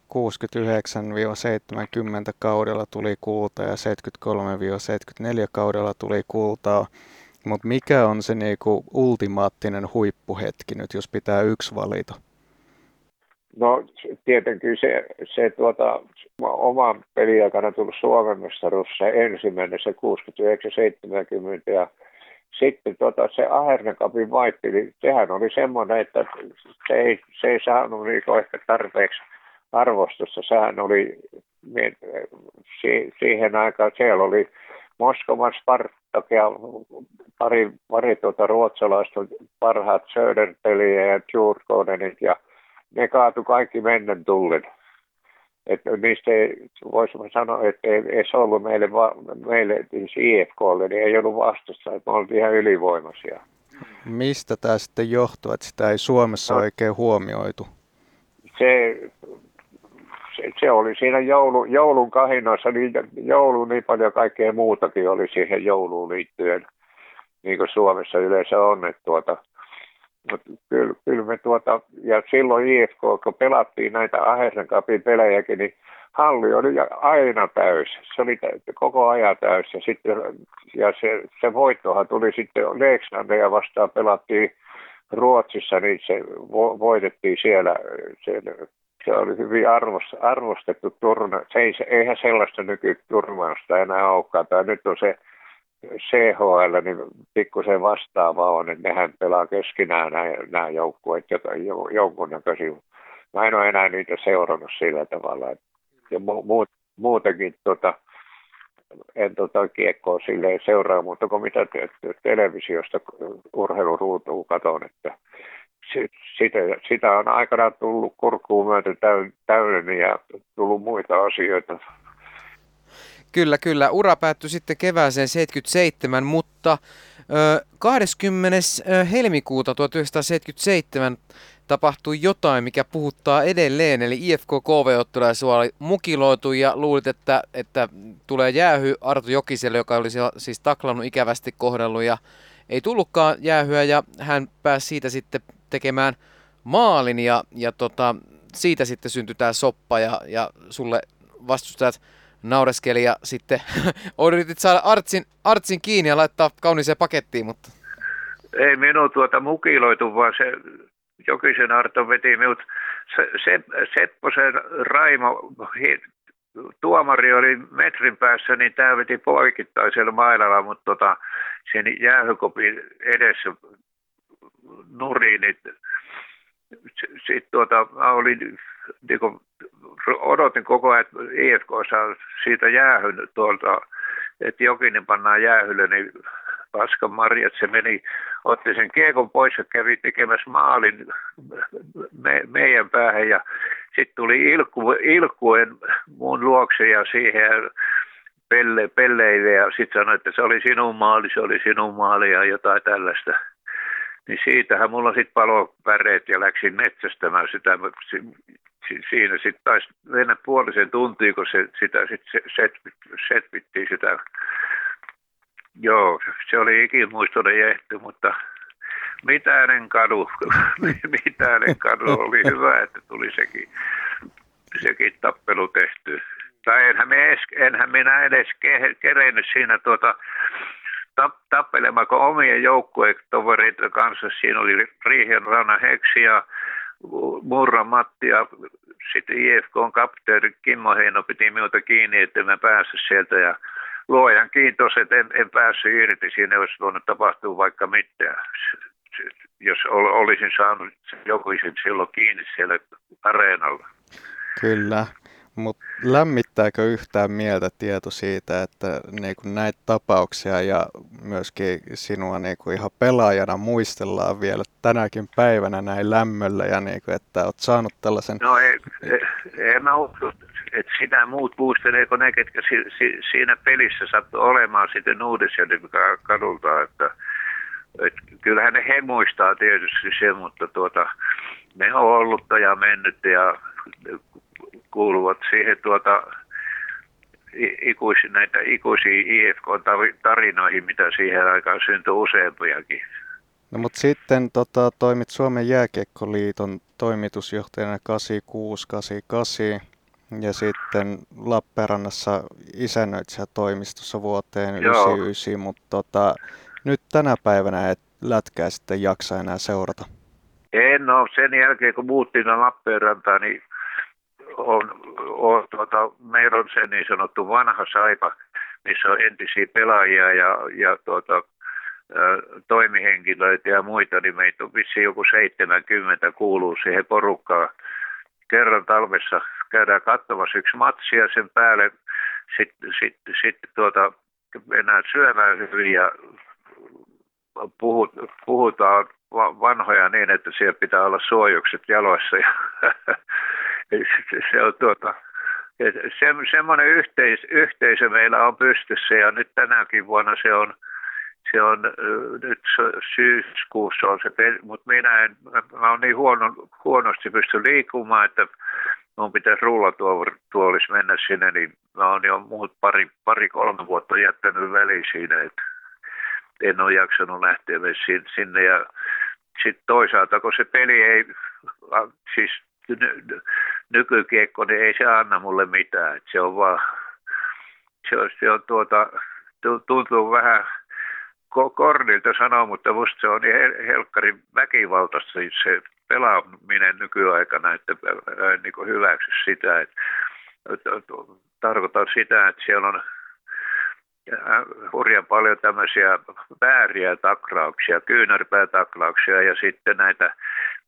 S3: kaudella tuli kulta ja 73-74 kaudella tuli kultaa. Mutta mikä on se niinku ultimaattinen huippuhetki nyt, jos pitää yksi valita?
S2: No tietenkin se, se tuota, oma peliaikana tullut Suomen mestaruus, se ensimmäinen, se 69-70 ja sitten tota, se Ahernekapin vaihteli, niin sehän oli semmoinen, että se ei, se ei saanut niinku ehkä tarpeeksi arvostusta. Sehän oli siihen aikaan, siellä oli Moskovan Spartak ja pari, pari tuota ruotsalaista parhaat Söderpeliä ja Djurgårdenit ja ne kaatu kaikki mennen tullen. Että niistä ei, voisi sanoa, että ei, ei se ollut meille, meille siis IFKlle, niin ei ollut vastusta, että me oltiin ihan ylivoimaisia.
S3: Mistä tämä sitten johtuu, että sitä ei Suomessa no, oikein huomioitu?
S2: Se, se, se oli siinä joulu, joulun kahinoissa, niin joulu niin paljon kaikkea muutakin oli siihen jouluun liittyen, niin kuin Suomessa yleensä on, että tuota, kyllä, kyllä me tuota, ja silloin IFK, kun pelattiin näitä Ahersen kapin pelejäkin, niin halli oli aina täys. Se oli koko ajan täys. Ja, sitten, ja se, se voittohan tuli sitten Lekslandeja vastaan pelattiin Ruotsissa, niin se vo, voitettiin siellä. Se, se oli hyvin arvos, arvostettu turna. Se ei, eihän sellaista nykyturnausta enää olekaan. Tai nyt on se CHL, niin pikkusen vastaava on, että nehän pelaa keskenään nämä, nämä joukkueet jonkunnäköisiä. Mä en ole enää niitä seurannut sillä tavalla. Ja mu, mu, muutenkin tota, en tota kiekkoa silleen seuraa, mutta kun mitä te, te, televisiosta urheiluruutuun katon, että sitä, sitä on aikanaan tullut kurkkuun myöten täyden ja tullut muita asioita.
S4: Kyllä, kyllä. Ura päättyi sitten kevääseen 77, mutta 20. helmikuuta 1977 tapahtui jotain, mikä puhuttaa edelleen. Eli IFK KV-ottelaisua oli mukiloitu ja luulit, että, että tulee jäähy Arto Jokiselle, joka oli siis taklannut ikävästi kohdellut ja ei tullutkaan jäähyä ja hän pääsi siitä sitten tekemään maalin ja, ja tota, siitä sitten syntyi tämä soppa ja, ja sulle vastustajat naureskeli ja sitten yritit saada Artsin, Artsin kiinni ja laittaa kauniiseen pakettiin, mutta...
S2: Ei minun tuota mukiloitu, vaan se Jokisen Arto veti minut. Se, se, Sepposen Raimo, tuomari oli metrin päässä, niin tämä veti poikittaisella mailalla, mutta tota, sen jäähykopin edessä nuriin, niin sitten tuota, olin, niin odotin koko ajan, että IFK saa siitä jäähyn tuolta, että jokinen pannaan jäähylle, niin Paskan Marjat, se meni, otti sen kiekon pois ja kävi tekemässä maalin me, meidän päähän ja sitten tuli ilku, ilkuen mun luokse ja siihen pelle, pelleille ja sitten sanoi, että se oli sinun maali, se oli sinun maali ja jotain tällaista. Niin siitähän mulla sitten palo väreet ja läksin metsästämään sitä. Siinä sitten taisi mennä puolisen tuntia, kun se, sitä sitten setvittiin sitä Joo, se oli ikimuistoinen jehty, mutta mitään en kadu. mitään en kadu. Oli hyvä, että tuli sekin, sekin tappelu tehty. Tai enhän, me edes, enhän minä edes ke, kerennyt siinä tuota, tappelemaan, kun omien joukkueen tovereiden kanssa. Siinä oli Riihen Rana Heksi ja Murra Matti ja sitten IFK kapteeni Kimmo Heino piti minulta kiinni, että mä päässyt sieltä ja luojan kiitos, että en, en päässyt irti. Siinä olisi voinut tapahtua vaikka mitään. Jos olisin saanut jokuisen silloin kiinni siellä areenalla.
S3: Kyllä, mutta lämmittääkö yhtään mieltä tieto siitä, että niinku näitä tapauksia ja myöskin sinua niinku ihan pelaajana muistellaan vielä tänäkin päivänä näin lämmöllä ja niinku, että olet saanut tällaisen...
S2: No ei, ei, en mä usko, että sitä muut muisteleeko ne, ketkä si, si, siinä pelissä sattuu olemaan sitten uudessa kadulta, että et kyllähän ne he muistaa tietysti se, mutta tuota, ne on ollut ja mennyt ja kuuluvat siihen tuota, ikuisi, näitä ikuisia IFK-tarinoihin, mitä siihen aikaan syntyi useampiakin.
S3: No mutta sitten tota, toimit Suomen jääkiekkoliiton toimitusjohtajana 86-88 ja sitten Lappeenrannassa toimistossa vuoteen 1999, mutta tota, nyt tänä päivänä et lätkää sitten jaksa enää seurata.
S2: En ole. Sen jälkeen kun muuttiin Lappeenrantaan, niin on, on tuota, meillä on se niin sanottu vanha saipa, missä on entisiä pelaajia ja, ja tuota, toimihenkilöitä ja muita, niin meitä on vissi joku 70 kuuluu siihen porukkaan. Kerran talvessa käydään katsomassa yksi matsi ja sen päälle sitten sit, sit, tuota, mennään syömään hyvin ja puhut, puhutaan vanhoja niin, että siellä pitää olla suojukset jaloissa. Ja se on tuota, se, semmoinen yhteis, yhteisö meillä on pystyssä ja nyt tänäkin vuonna se on, se on nyt syyskuussa on se, mutta minä en, mä oon niin huono, huonosti pysty liikkumaan, että mun pitäisi rullatuolissa mennä sinne, niin mä oon jo muut pari, pari kolme vuotta jättänyt väliin siinä, että en ole jaksanut lähteä sinne. Ja sitten toisaalta, kun se peli ei, siis nykykiekko, niin ei se anna mulle mitään. Et se on vaan, se on, se on tuota, tuntuu vähän kornilta sanoa, mutta musta se on niin helkkarin väkivaltaista se pelaaminen nykyaikana, että en niin hyväksy sitä. Että, tarkoitan sitä, että siellä on hurjan paljon tämmöisiä vääriä taklauksia, kyynärpäätaklauksia ja sitten näitä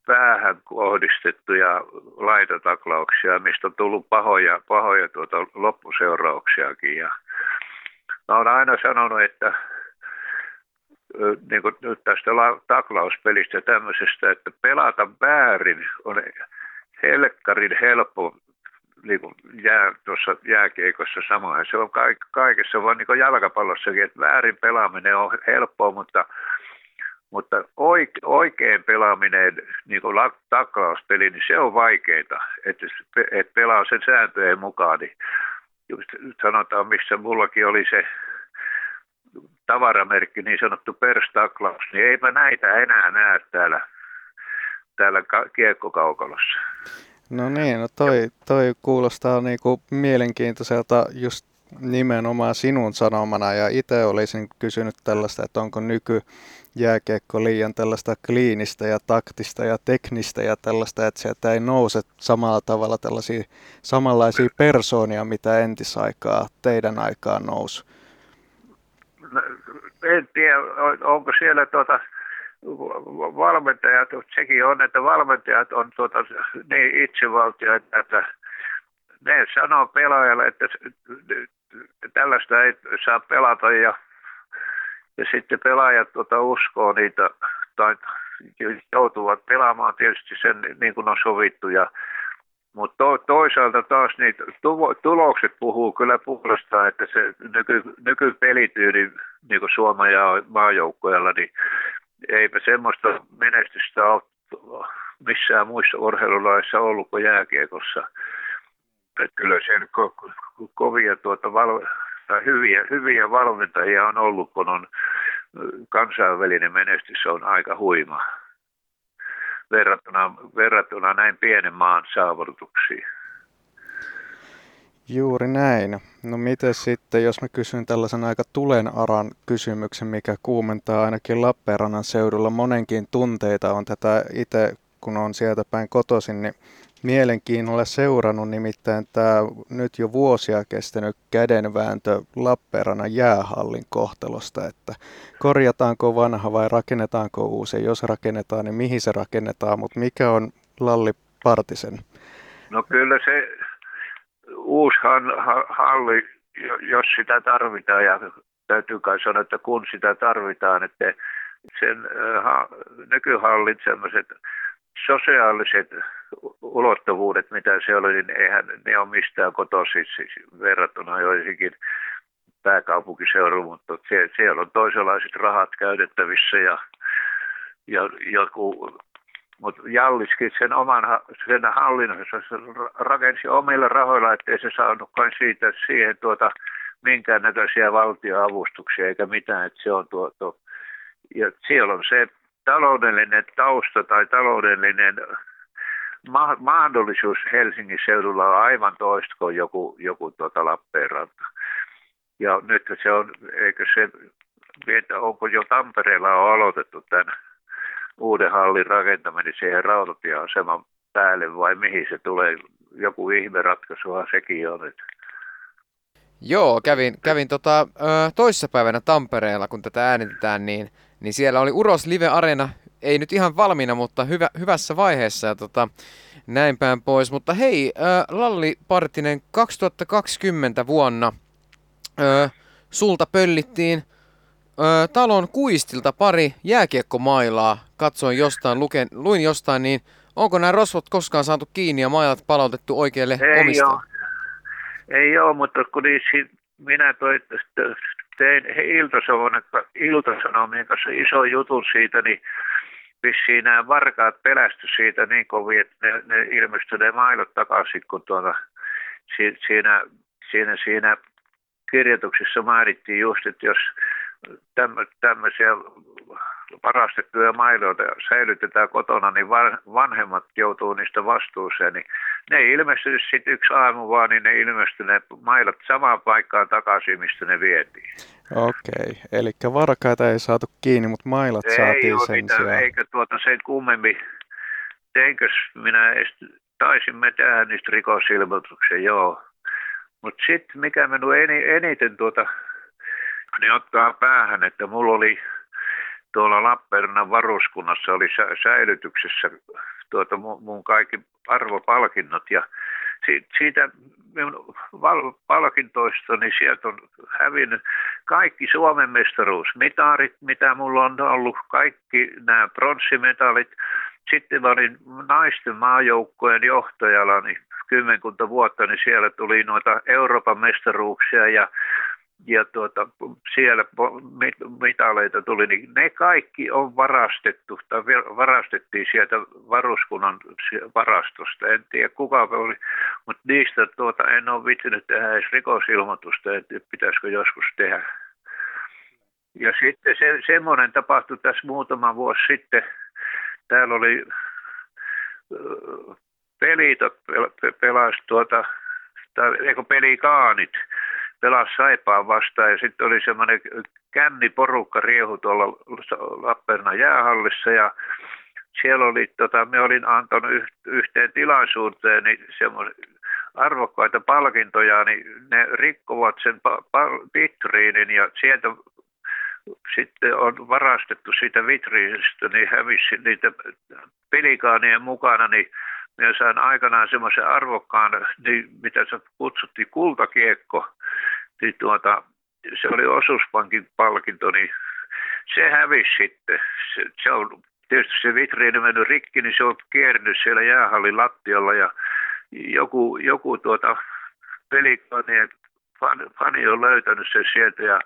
S2: päähän kohdistettuja laitotaklauksia, mistä on tullut pahoja, pahoja tuota loppuseurauksiakin. Ja mä oon aina sanonut, että niin kuin nyt tästä taklauspelistä tämmöisestä, että pelata väärin on helkkarin helppo niin kuin jää, tuossa jääkeikossa samoin. Se on kaikessa, vaan niin kuin jalkapallossakin, että väärin pelaaminen on helppoa, mutta mutta oikein pelaaminen, niin kuin taklauspeli, niin se on vaikeita, että, että pelaa sen sääntöjen mukaan. Niin just sanotaan, missä mullakin oli se tavaramerkki, niin sanottu perstaklaus, niin eipä näitä enää näe täällä, täällä kiekkokaukalossa.
S3: No niin, no toi, toi kuulostaa niinku mielenkiintoiselta just nimenomaan sinun sanomana ja itse olisin kysynyt tällaista, että onko nyky jääkiekko liian tällaista kliinistä ja taktista ja teknistä ja tällaista, että sieltä ei nouse samalla tavalla tällaisia samanlaisia persoonia, mitä entisaikaa teidän aikaan nousi?
S2: No, en tiedä, onko siellä tuota, valmentajat, sekin on, että valmentajat on tuota, niin itsevaltioita, että ne sanoo pelaajalle, että tällaista ei saa pelata ja ja sitten pelaajat tuota, uskoo niitä tai joutuvat pelaamaan tietysti sen niin kuin on sovittu. Ja, mutta to, toisaalta taas niitä tulokset puhuu kyllä puolestaan, että se nyky, nykypelityyli niin kuin Suomen ja maajoukkoilla, niin eipä semmoista menestystä ole missään muissa urheilulaissa ollut kuin jääkiekossa. Että kyllä siellä ko, ko, kovia tuota val, tai hyviä, hyviä valmentajia on ollut, kun on kansainvälinen menestys on aika huima verrattuna, verrattuna näin pienen maan saavutuksiin.
S3: Juuri näin. No miten sitten, jos mä kysyn tällaisen aika tulenaran kysymyksen, mikä kuumentaa ainakin Lappeenrannan seudulla monenkin tunteita, on tätä itse, kun on sieltä päin kotoisin, niin mielenkiinnolla seurannut, nimittäin tämä nyt jo vuosia kestänyt kädenvääntö Lappeenrannan jäähallin kohtelosta, että korjataanko vanha vai rakennetaanko uusi, jos rakennetaan, niin mihin se rakennetaan, mutta mikä on Lalli Partisen?
S2: No kyllä se uusi halli, jos sitä tarvitaan, ja täytyy kai sanoa, että kun sitä tarvitaan, että sen ha, nykyhallin sellaiset sosiaaliset ulottuvuudet, mitä se oli, niin eihän ne ole mistään kotoisin siis verrattuna joihinkin pääkaupunkiseuduun, mutta siellä on toisenlaiset rahat käytettävissä ja, ja joku, mutta Jalliskin sen oman sen hallinnossa rakensi omilla rahoilla, ettei se saanutkaan siitä siihen tuota minkäännäköisiä valtioavustuksia eikä mitään, että se on tuo, tuo ja siellä on se taloudellinen tausta tai taloudellinen ma- mahdollisuus Helsingin seudulla on aivan toista kuin joku, joku tuota Lappeenranta. Ja nyt se on, eikö se, onko jo Tampereella on aloitettu tämän uuden hallin rakentaminen siihen rautatieaseman päälle vai mihin se tulee, joku ihmeratkaisuhan sekin on. Että
S4: Joo, kävin, kävin tota, toissapäivänä Tampereella, kun tätä äänitetään, niin, niin siellä oli Uros Live Arena, ei nyt ihan valmiina, mutta hyvä, hyvässä vaiheessa ja tota, näin päin pois. Mutta hei, äh, Lalli Partinen, 2020 vuonna äh, sulta pöllittiin äh, talon kuistilta pari jääkiekkomailaa. Katsoin jostain, luken, luin jostain, niin onko nämä rosvot koskaan saatu kiinni ja mailat palautettu oikealle omistajalle?
S2: Ei ole, mutta kun niin, minä toi, tein Ilta-Sanomien kanssa iso jutun siitä, niin vissiin nämä varkaat pelästy siitä niin kovin, että ne, ne ilmestyi ne mailot takaisin, kun tuota, siinä, siinä, siinä kirjoituksissa mainittiin just, että jos tämmöisiä varastettuja mailoita säilytetään kotona, niin vanhemmat joutuu niistä vastuuseen. Niin ne ilmestyy sitten yksi aamu vaan, niin ne ilmestyy ne mailot samaan paikkaan takaisin, mistä ne vietiin.
S3: Okei, eli varkaita ei saatu kiinni, mutta mailat ei saatiin sen
S2: niitä,
S3: sijaan.
S2: Eikä tuota sen kummemmin, teinkös minä edes, taisimme tehdä niistä rikosilmoituksen, joo. Mutta sitten mikä minun eni, eniten tuota, niin ottaa päähän, että mulla oli tuolla Lappeenrannan varuskunnassa oli sä, säilytyksessä tuota mun, mun kaikki arvopalkinnot ja si, siitä minun val, palkintoista, niin sieltä on hävinnyt kaikki Suomen mestaruusmitarit, mitä mulla on ollut, kaikki nämä pronssimetalit. Sitten mä olin naisten maajoukkojen johtajalla niin kymmenkunta vuotta, niin siellä tuli noita Euroopan mestaruuksia ja ja tuota, siellä mitaleita tuli, niin ne kaikki on varastettu, tai varastettiin sieltä varuskunnan varastosta. En tiedä kuka oli, mutta niistä tuota, en ole vitsinyt tehdä edes rikosilmoitusta, että pitäisikö joskus tehdä. Ja sitten se, semmoinen tapahtui tässä muutama vuosi sitten. Täällä oli pelitot pelas tuota, tai eikö pelikaanit pelasi Saipaan vastaan ja sitten oli semmoinen känni porukka riehu tuolla Lappeenrannan jäähallissa ja siellä oli, tota, me olin antanut yhteen tilaisuuteen niin arvokkaita palkintoja, niin ne rikkovat sen vitriinin ja sieltä sitten on varastettu siitä vitriinistä, niin hävisi niitä pelikaanien mukana, niin minä sain aikanaan semmoisen arvokkaan, niin mitä se kutsuttiin kultakiekko, niin tuota, se oli osuuspankin palkinto, niin se hävisi sitten. Se, se on tietysti se vitriini mennyt rikki, niin se on kiernyt siellä jäähallin lattialla ja joku, joku tuota pelikaanien fani on löytänyt sen sieltä ja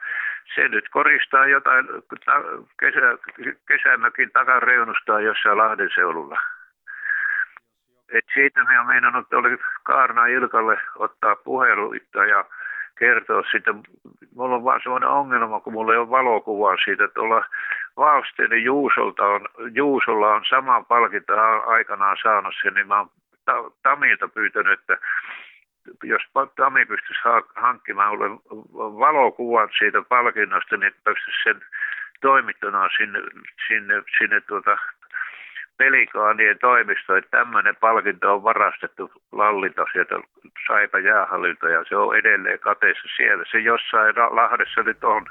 S2: se nyt koristaa jotain kesä, kesämökin takareunustaa jossain Lahden seudulla. Et siitä me on meinannut, että oli Kaarna Ilkalle ottaa puheluita ja kertoa siitä. Mulla on vaan sellainen ongelma, kun mulla ei ole valokuvaa siitä, että tuolla Valsteen Juusolta on, Juusolla on sama palkinto aikanaan saanut sen, niin mä oon Tamilta pyytänyt, että jos Tami pystyisi hankkimaan mulle valokuvan siitä palkinnosta, niin pystyisi sen toimittamaan sinne, sinne, sinne tuota pelikaanien toimisto, että tämmöinen palkinto on varastettu lallilta sieltä Saipa jäähallilta ja se on edelleen kateessa siellä. Se jossain Lahdessa nyt on.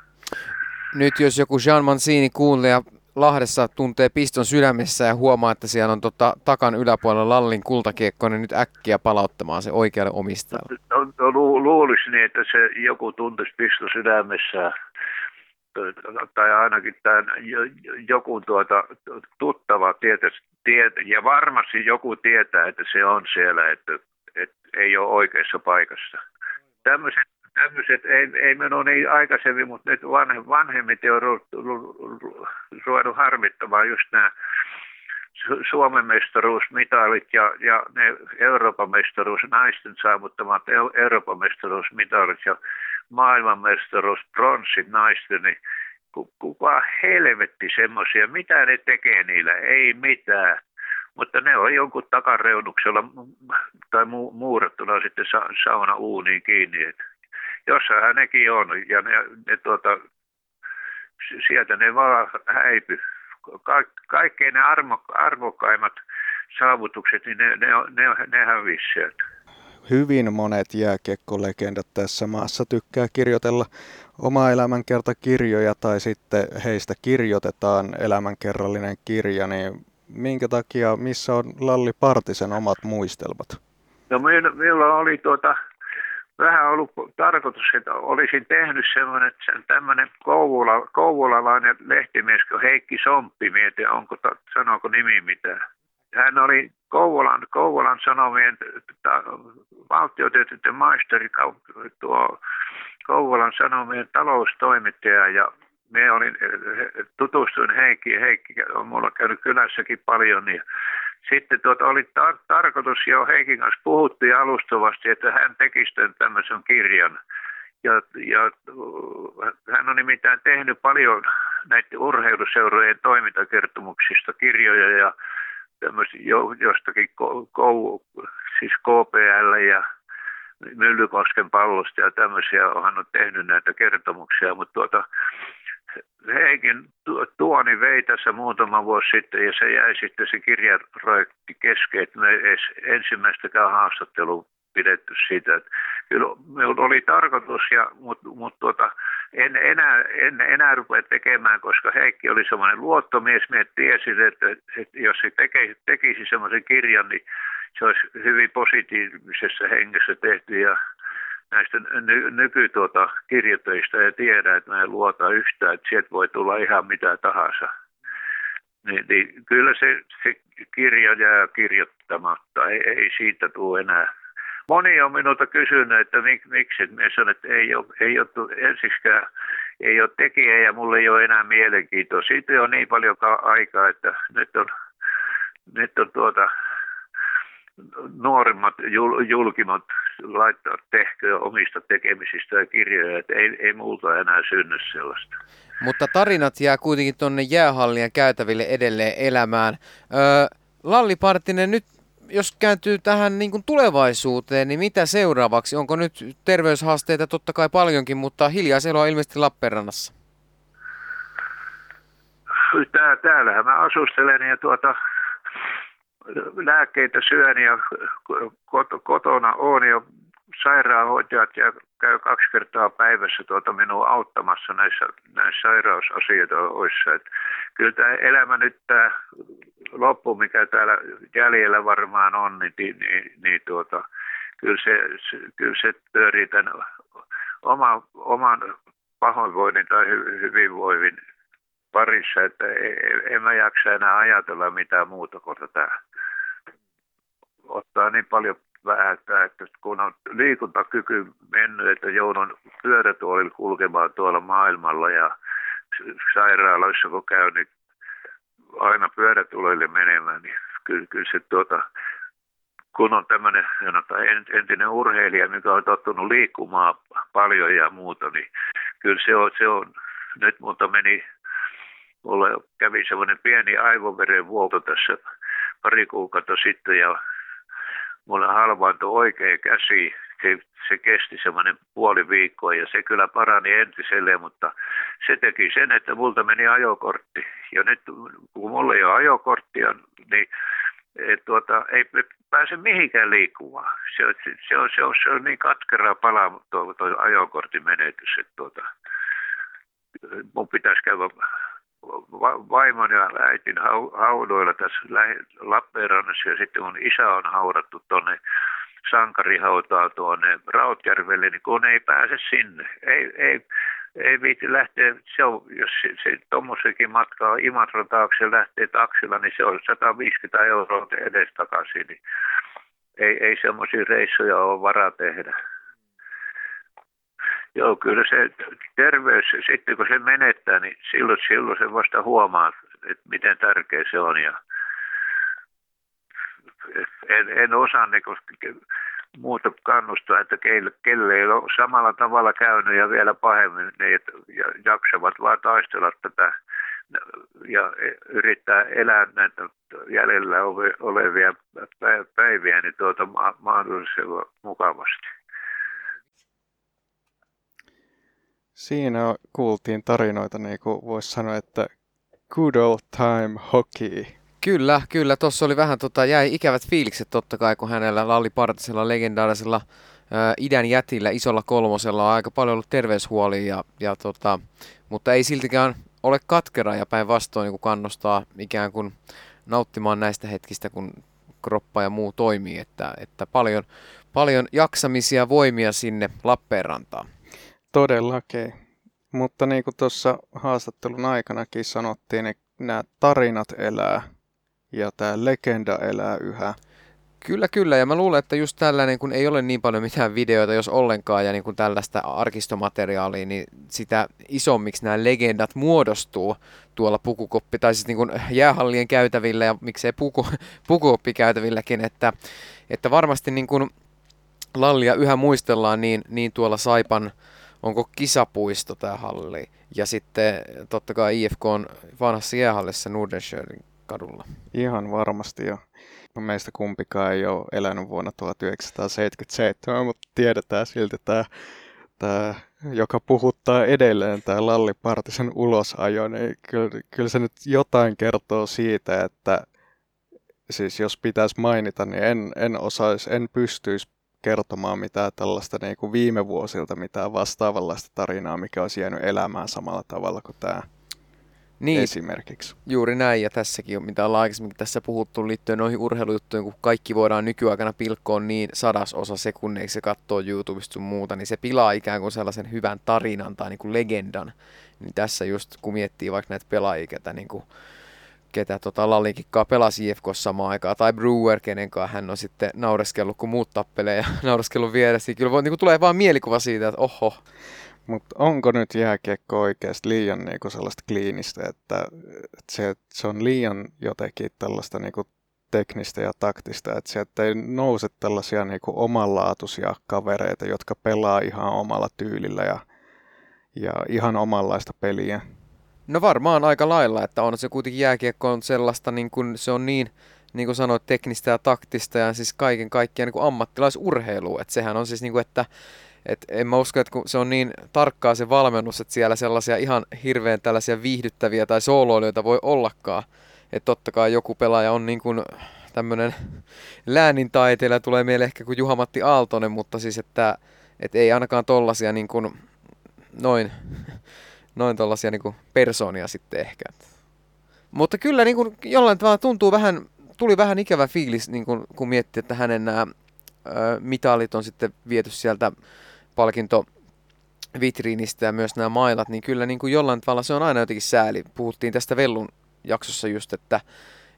S4: Nyt jos joku Jean Mancini kuulee Lahdessa tuntee piston sydämessä ja huomaa, että siellä on tota, takan yläpuolella Lallin kultakiekko, niin nyt äkkiä palauttamaan se oikealle omistajalle.
S2: No, no, lu, luulisi niin, että se joku tuntisi piston sydämessä tai ainakin tämän joku tuota, tuttava tietä, tietä, ja varmasti joku tietää, että se on siellä, että, että ei ole oikeassa paikassa. Tämmöiset, tämmöiset ei, ei mennyt niin aikaisemmin, mutta nyt vanhe, vanhemmit on ruvennut harmittamaan just nämä Suomen mestaruusmitalit ja, ja ne Euroopan mestaruus, naisten saavuttamat Euroopan mestaruusmitalit ja maailmanmestaruus, pronssit naisten, niin kuka helvetti semmoisia, mitä ne tekee niillä, ei mitään. Mutta ne on jonkun takareunuksella tai mu- muurattuna sitten sa- sauna uuniin kiinni. Et jossain nekin on ja ne, ne tuota, sieltä ne vaan häipy. Ka- kaikkein ne armo- arvokkaimmat saavutukset, niin ne, ne, ne, ne hävisi sieltä
S3: hyvin monet jääkiekkolegendat tässä maassa tykkää kirjoitella oma elämänkertakirjoja tai sitten heistä kirjoitetaan elämänkerrallinen kirja, niin minkä takia, missä on Lalli Partisen omat muistelmat?
S2: No minulla oli tuota, vähän ollut tarkoitus, että olisin tehnyt semmoinen tämmöinen Kouvola, kouvolalainen lehtimies kuin Heikki Somppi, mietin, onko, sanooko nimi mitään. Hän oli Kouvolan, Kouvolan Sanomien valtiotieteiden maisteri, tuo Kouvolan Sanomien taloustoimittaja ja me olin, tutustuin Heikki, Heikki on mulla käynyt kylässäkin paljon, niin sitten tuota oli tar- tarkoitus jo Heikin kanssa puhuttiin alustavasti, että hän tekisi tämmöisen kirjan. Ja, ja hän on nimittäin tehnyt paljon näiden urheiluseurojen toimintakertomuksista kirjoja ja jo, jostakin kou, siis KPL ja Myllykosken pallosta ja tämmöisiä, hän on tehnyt näitä kertomuksia, mutta tuota, Heikin tuoni vei tässä muutama vuosi sitten ja se jäi sitten se kirjaprojekti kesken, että me edes ensimmäistäkään haastattelua pidetty siitä. Että kyllä oli tarkoitus, ja, mutta mut tuota, en enää, en enää rupea tekemään, koska Heikki oli semmoinen luottomies. Me tiesin, että, että jos se tekisi, tekisi semmoisen kirjan, niin se olisi hyvin positiivisessa hengessä tehty ja näistä ny- nykytuota ja tiedä, että mä en luota yhtään, että sieltä voi tulla ihan mitä tahansa. Niin, niin kyllä se, se kirja jää kirjoittamatta, ei, ei siitä tule enää. Moni on minulta kysynyt, että mik, miksi. Minä sanon, että ei ole, ei ole ensikään ei ole tekijä ja mulle ei ole enää mielenkiintoa. Siitä on niin paljon aikaa, että nyt on, nyt on tuota, nuorimmat julkimmat laittaa tehköä omista tekemisistä ja kirjoja, että ei, ei multa enää synny sellaista.
S4: Mutta tarinat jää kuitenkin tuonne jäähallien käytäville edelleen elämään. Öö, Lalli Partinen, nyt jos kääntyy tähän niin kuin tulevaisuuteen, niin mitä seuraavaksi? Onko nyt terveyshaasteita totta kai paljonkin, mutta hiljaiseloa ilmeisesti Lappeenrannassa?
S2: Tää, täällähän mä asustelen ja tuota, lääkkeitä syön ja kotona on ja sairaanhoitajat ja käy kaksi kertaa päivässä tuota minua auttamassa näissä, näissä sairausasioissa. Et kyllä tämä elämä nyt tämä loppu, mikä täällä jäljellä varmaan on, niin, niin, niin, niin tuota, kyllä se, kyllä se pyörii tämän oma, oman pahoinvoinnin tai hyvinvoivin parissa, että en mä jaksa enää ajatella mitään muuta kuin tätä ottaa niin paljon vähättää, että kun on liikuntakyky mennyt, että joudun pyörätuolilla kulkemaan tuolla maailmalla ja sairaaloissa kun käy, niin aina pyörätuolille menemään, niin kyllä, kyllä se tuota, kun on tämmöinen entinen urheilija, mikä on tottunut liikkumaan paljon ja muuta, niin kyllä se on, se on. Nyt mutta meni, mulle kävi semmoinen pieni aivoveren vuoto tässä pari kuukautta sitten ja mulle halvaantui oikea käsi. Se, se kesti semmoinen puoli viikkoa ja se kyllä parani entiselleen, mutta se teki sen, että multa meni ajokortti. Ja nyt kun mulla ei ole ajokorttia, niin et, tuota, ei pääse mihinkään liikkumaan. Se, se, se, on, se, on, se on niin katkera pala tuo, tuo ajokortin menetys, että tuota, mun pitäisi käydä vaimon ja äitin haudoilla tässä Lappeenrannassa ja sitten mun isä on haudattu tuonne sankarihautaa tuonne Rautjärvelle, niin kun ei pääse sinne. Ei, ei, ei viiti lähteä, se on, jos se, se tuommoisenkin matkaa Imatran taakse lähtee taksilla, niin se on 150 euroa edes takaisin. Niin ei, ei semmoisia reissuja ole varaa tehdä. Joo, kyllä se terveys, sitten kun se menettää, niin silloin, silloin se vasta huomaa, että miten tärkeä se on. Ja en, en osaa niin muuta kannustaa, että keille, kelle ei ole samalla tavalla käynyt ja vielä pahemmin, niin jaksavat vaan taistella tätä ja yrittää elää näitä jäljellä olevia päiviä niin tuota mahdollisimman mukavasti.
S3: Siinä kuultiin tarinoita, niin kuin voisi sanoa, että good old time hockey.
S4: Kyllä, kyllä. Tuossa oli vähän, tota, jäi ikävät fiilikset totta kai, kun hänellä Lalli Partisella legendaarisella ää, idän jätillä, isolla kolmosella on aika paljon ollut terveyshuolia, ja, ja tota, mutta ei siltikään ole katkera ja päinvastoin niin kannustaa ikään kuin nauttimaan näistä hetkistä, kun kroppa ja muu toimii, että, että paljon, paljon jaksamisia voimia sinne Lappeenrantaan.
S3: Todellakin. Mutta niin kuin tuossa haastattelun aikanakin sanottiin, niin nämä tarinat elää ja tämä legenda elää yhä.
S4: Kyllä, kyllä. Ja mä luulen, että just tällainen, kun ei ole niin paljon mitään videoita, jos ollenkaan, ja niin kuin tällaista arkistomateriaalia, niin sitä isommiksi nämä legendat muodostuu tuolla pukukoppi, tai siis niin kuin jäähallien käytävillä ja miksei puku, pukukoppikäytävilläkin, että, että varmasti niin kuin Lallia yhä muistellaan niin, niin tuolla Saipan onko kisapuisto tämä halli. Ja sitten totta kai IFK on vanhassa jäähallissa Nordenschörin kadulla.
S3: Ihan varmasti jo. Meistä kumpikaan ei ole elänyt vuonna 1977, mutta tiedetään silti tämä, tämä joka puhuttaa edelleen tämä Lalli Partisen ulosajo, niin kyllä, kyllä se nyt jotain kertoo siitä, että siis jos pitäisi mainita, niin en, en osaisi, en pystyisi kertomaan mitään tällaista niin kuin viime vuosilta, mitään vastaavanlaista tarinaa, mikä olisi jäänyt elämään samalla tavalla kuin tämä niin, esimerkiksi.
S4: Juuri näin, ja tässäkin, mitä ollaan aikaisemmin tässä puhuttu liittyen noihin urheilujuttuihin, kun kaikki voidaan nykyaikana pilkkoon niin sadasosa sekunneiksi ja katsoa YouTubesta sun muuta, niin se pilaa ikään kuin sellaisen hyvän tarinan tai niin kuin legendan. Niin tässä just, kun miettii vaikka näitä pelaajia, ketä niin kuin ketä tota Lallikikkaa pelasi IFK samaan aikaan, tai Brewer, kenen kanssa hän on sitten naureskellut, kun muut tappelee ja naureskellut vieressä. Kyllä voi, niin kuin tulee vaan mielikuva siitä, että oho.
S3: Mutta onko nyt jääkiekko oikeasti liian niinku sellaista kliinistä, että, se, se on liian jotenkin tällaista niinku teknistä ja taktista, että sieltä ei nouse tällaisia niinku omanlaatuisia kavereita, jotka pelaa ihan omalla tyylillä ja, ja ihan omanlaista peliä.
S4: No varmaan aika lailla, että on se kuitenkin jääkiekko on sellaista, niin kuin se on niin, niin kuin sanoit, teknistä ja taktista ja siis kaiken kaikkiaan niin ammattilaisurheilu. Että sehän on siis niin kuin, että et en mä usko, että kun se on niin tarkkaa se valmennus, että siellä sellaisia ihan hirveän tällaisia viihdyttäviä tai sooloilijoita voi ollakaan. Että totta kai joku pelaaja on niin kuin tämmöinen läänintaiteilija, tulee meille ehkä kuin Juha-Matti Aaltonen, mutta siis että, että ei ainakaan tollasia niin kuin noin noin tällaisia niin persoonia sitten ehkä. Mutta kyllä niin kuin jollain tavalla tuntuu vähän, tuli vähän ikävä fiilis, niin kuin, kun miettii, että hänen nämä mitalit on sitten viety sieltä palkinto vitriinistä ja myös nämä mailat, niin kyllä niin kuin jollain tavalla se on aina jotenkin sääli. Puhuttiin tästä Vellun jaksossa just, että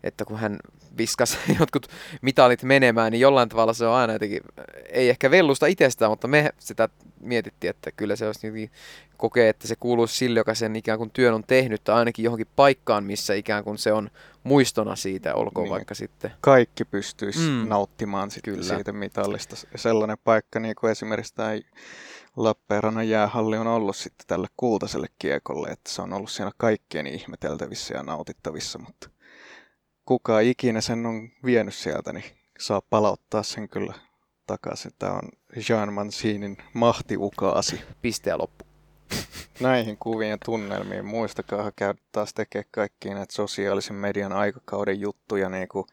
S4: että kun hän viskas jotkut mitalit menemään, niin jollain tavalla se on aina jotenkin, ei ehkä vellusta itsestään, mutta me sitä mietittiin, että kyllä se olisi jotenkin kokee, että se kuuluisi sille, joka sen ikään kuin työn on tehnyt, tai ainakin johonkin paikkaan, missä ikään kuin se on muistona siitä, olkoon niin. vaikka sitten.
S3: Kaikki pystyisi mm. nauttimaan sitten kyllä. siitä mitallista. Sellainen paikka, niin kuin esimerkiksi tämä Lappeenrannan jäähalli on ollut sitten tälle kultaiselle kiekolle, että se on ollut siellä kaikkien ihmeteltävissä ja nautittavissa, mutta kuka ikinä sen on vienyt sieltä, niin saa palauttaa sen kyllä takaisin. Tämä on Jean Mancinin mahtiukaasi.
S4: Pisteen loppu.
S3: Näihin kuviin ja tunnelmiin muistakaa käydä taas tekemään kaikki näitä sosiaalisen median aikakauden juttuja, niin kuin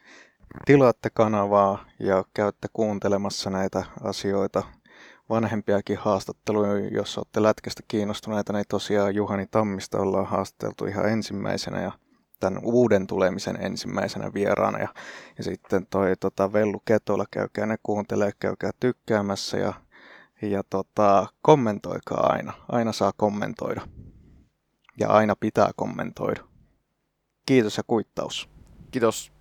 S3: tilaatte kanavaa ja käytte kuuntelemassa näitä asioita, vanhempiakin haastatteluja, jos olette lätkästä kiinnostuneita, niin tosiaan Juhani Tammista ollaan haastateltu ihan ensimmäisenä ja tämän uuden tulemisen ensimmäisenä vieraana. Ja, ja sitten toi tota, Vellu Ketola, käykää ne kuuntelee, käykää tykkäämässä ja, ja tota, kommentoikaa aina. Aina saa kommentoida. Ja aina pitää kommentoida. Kiitos ja kuittaus.
S4: Kiitos.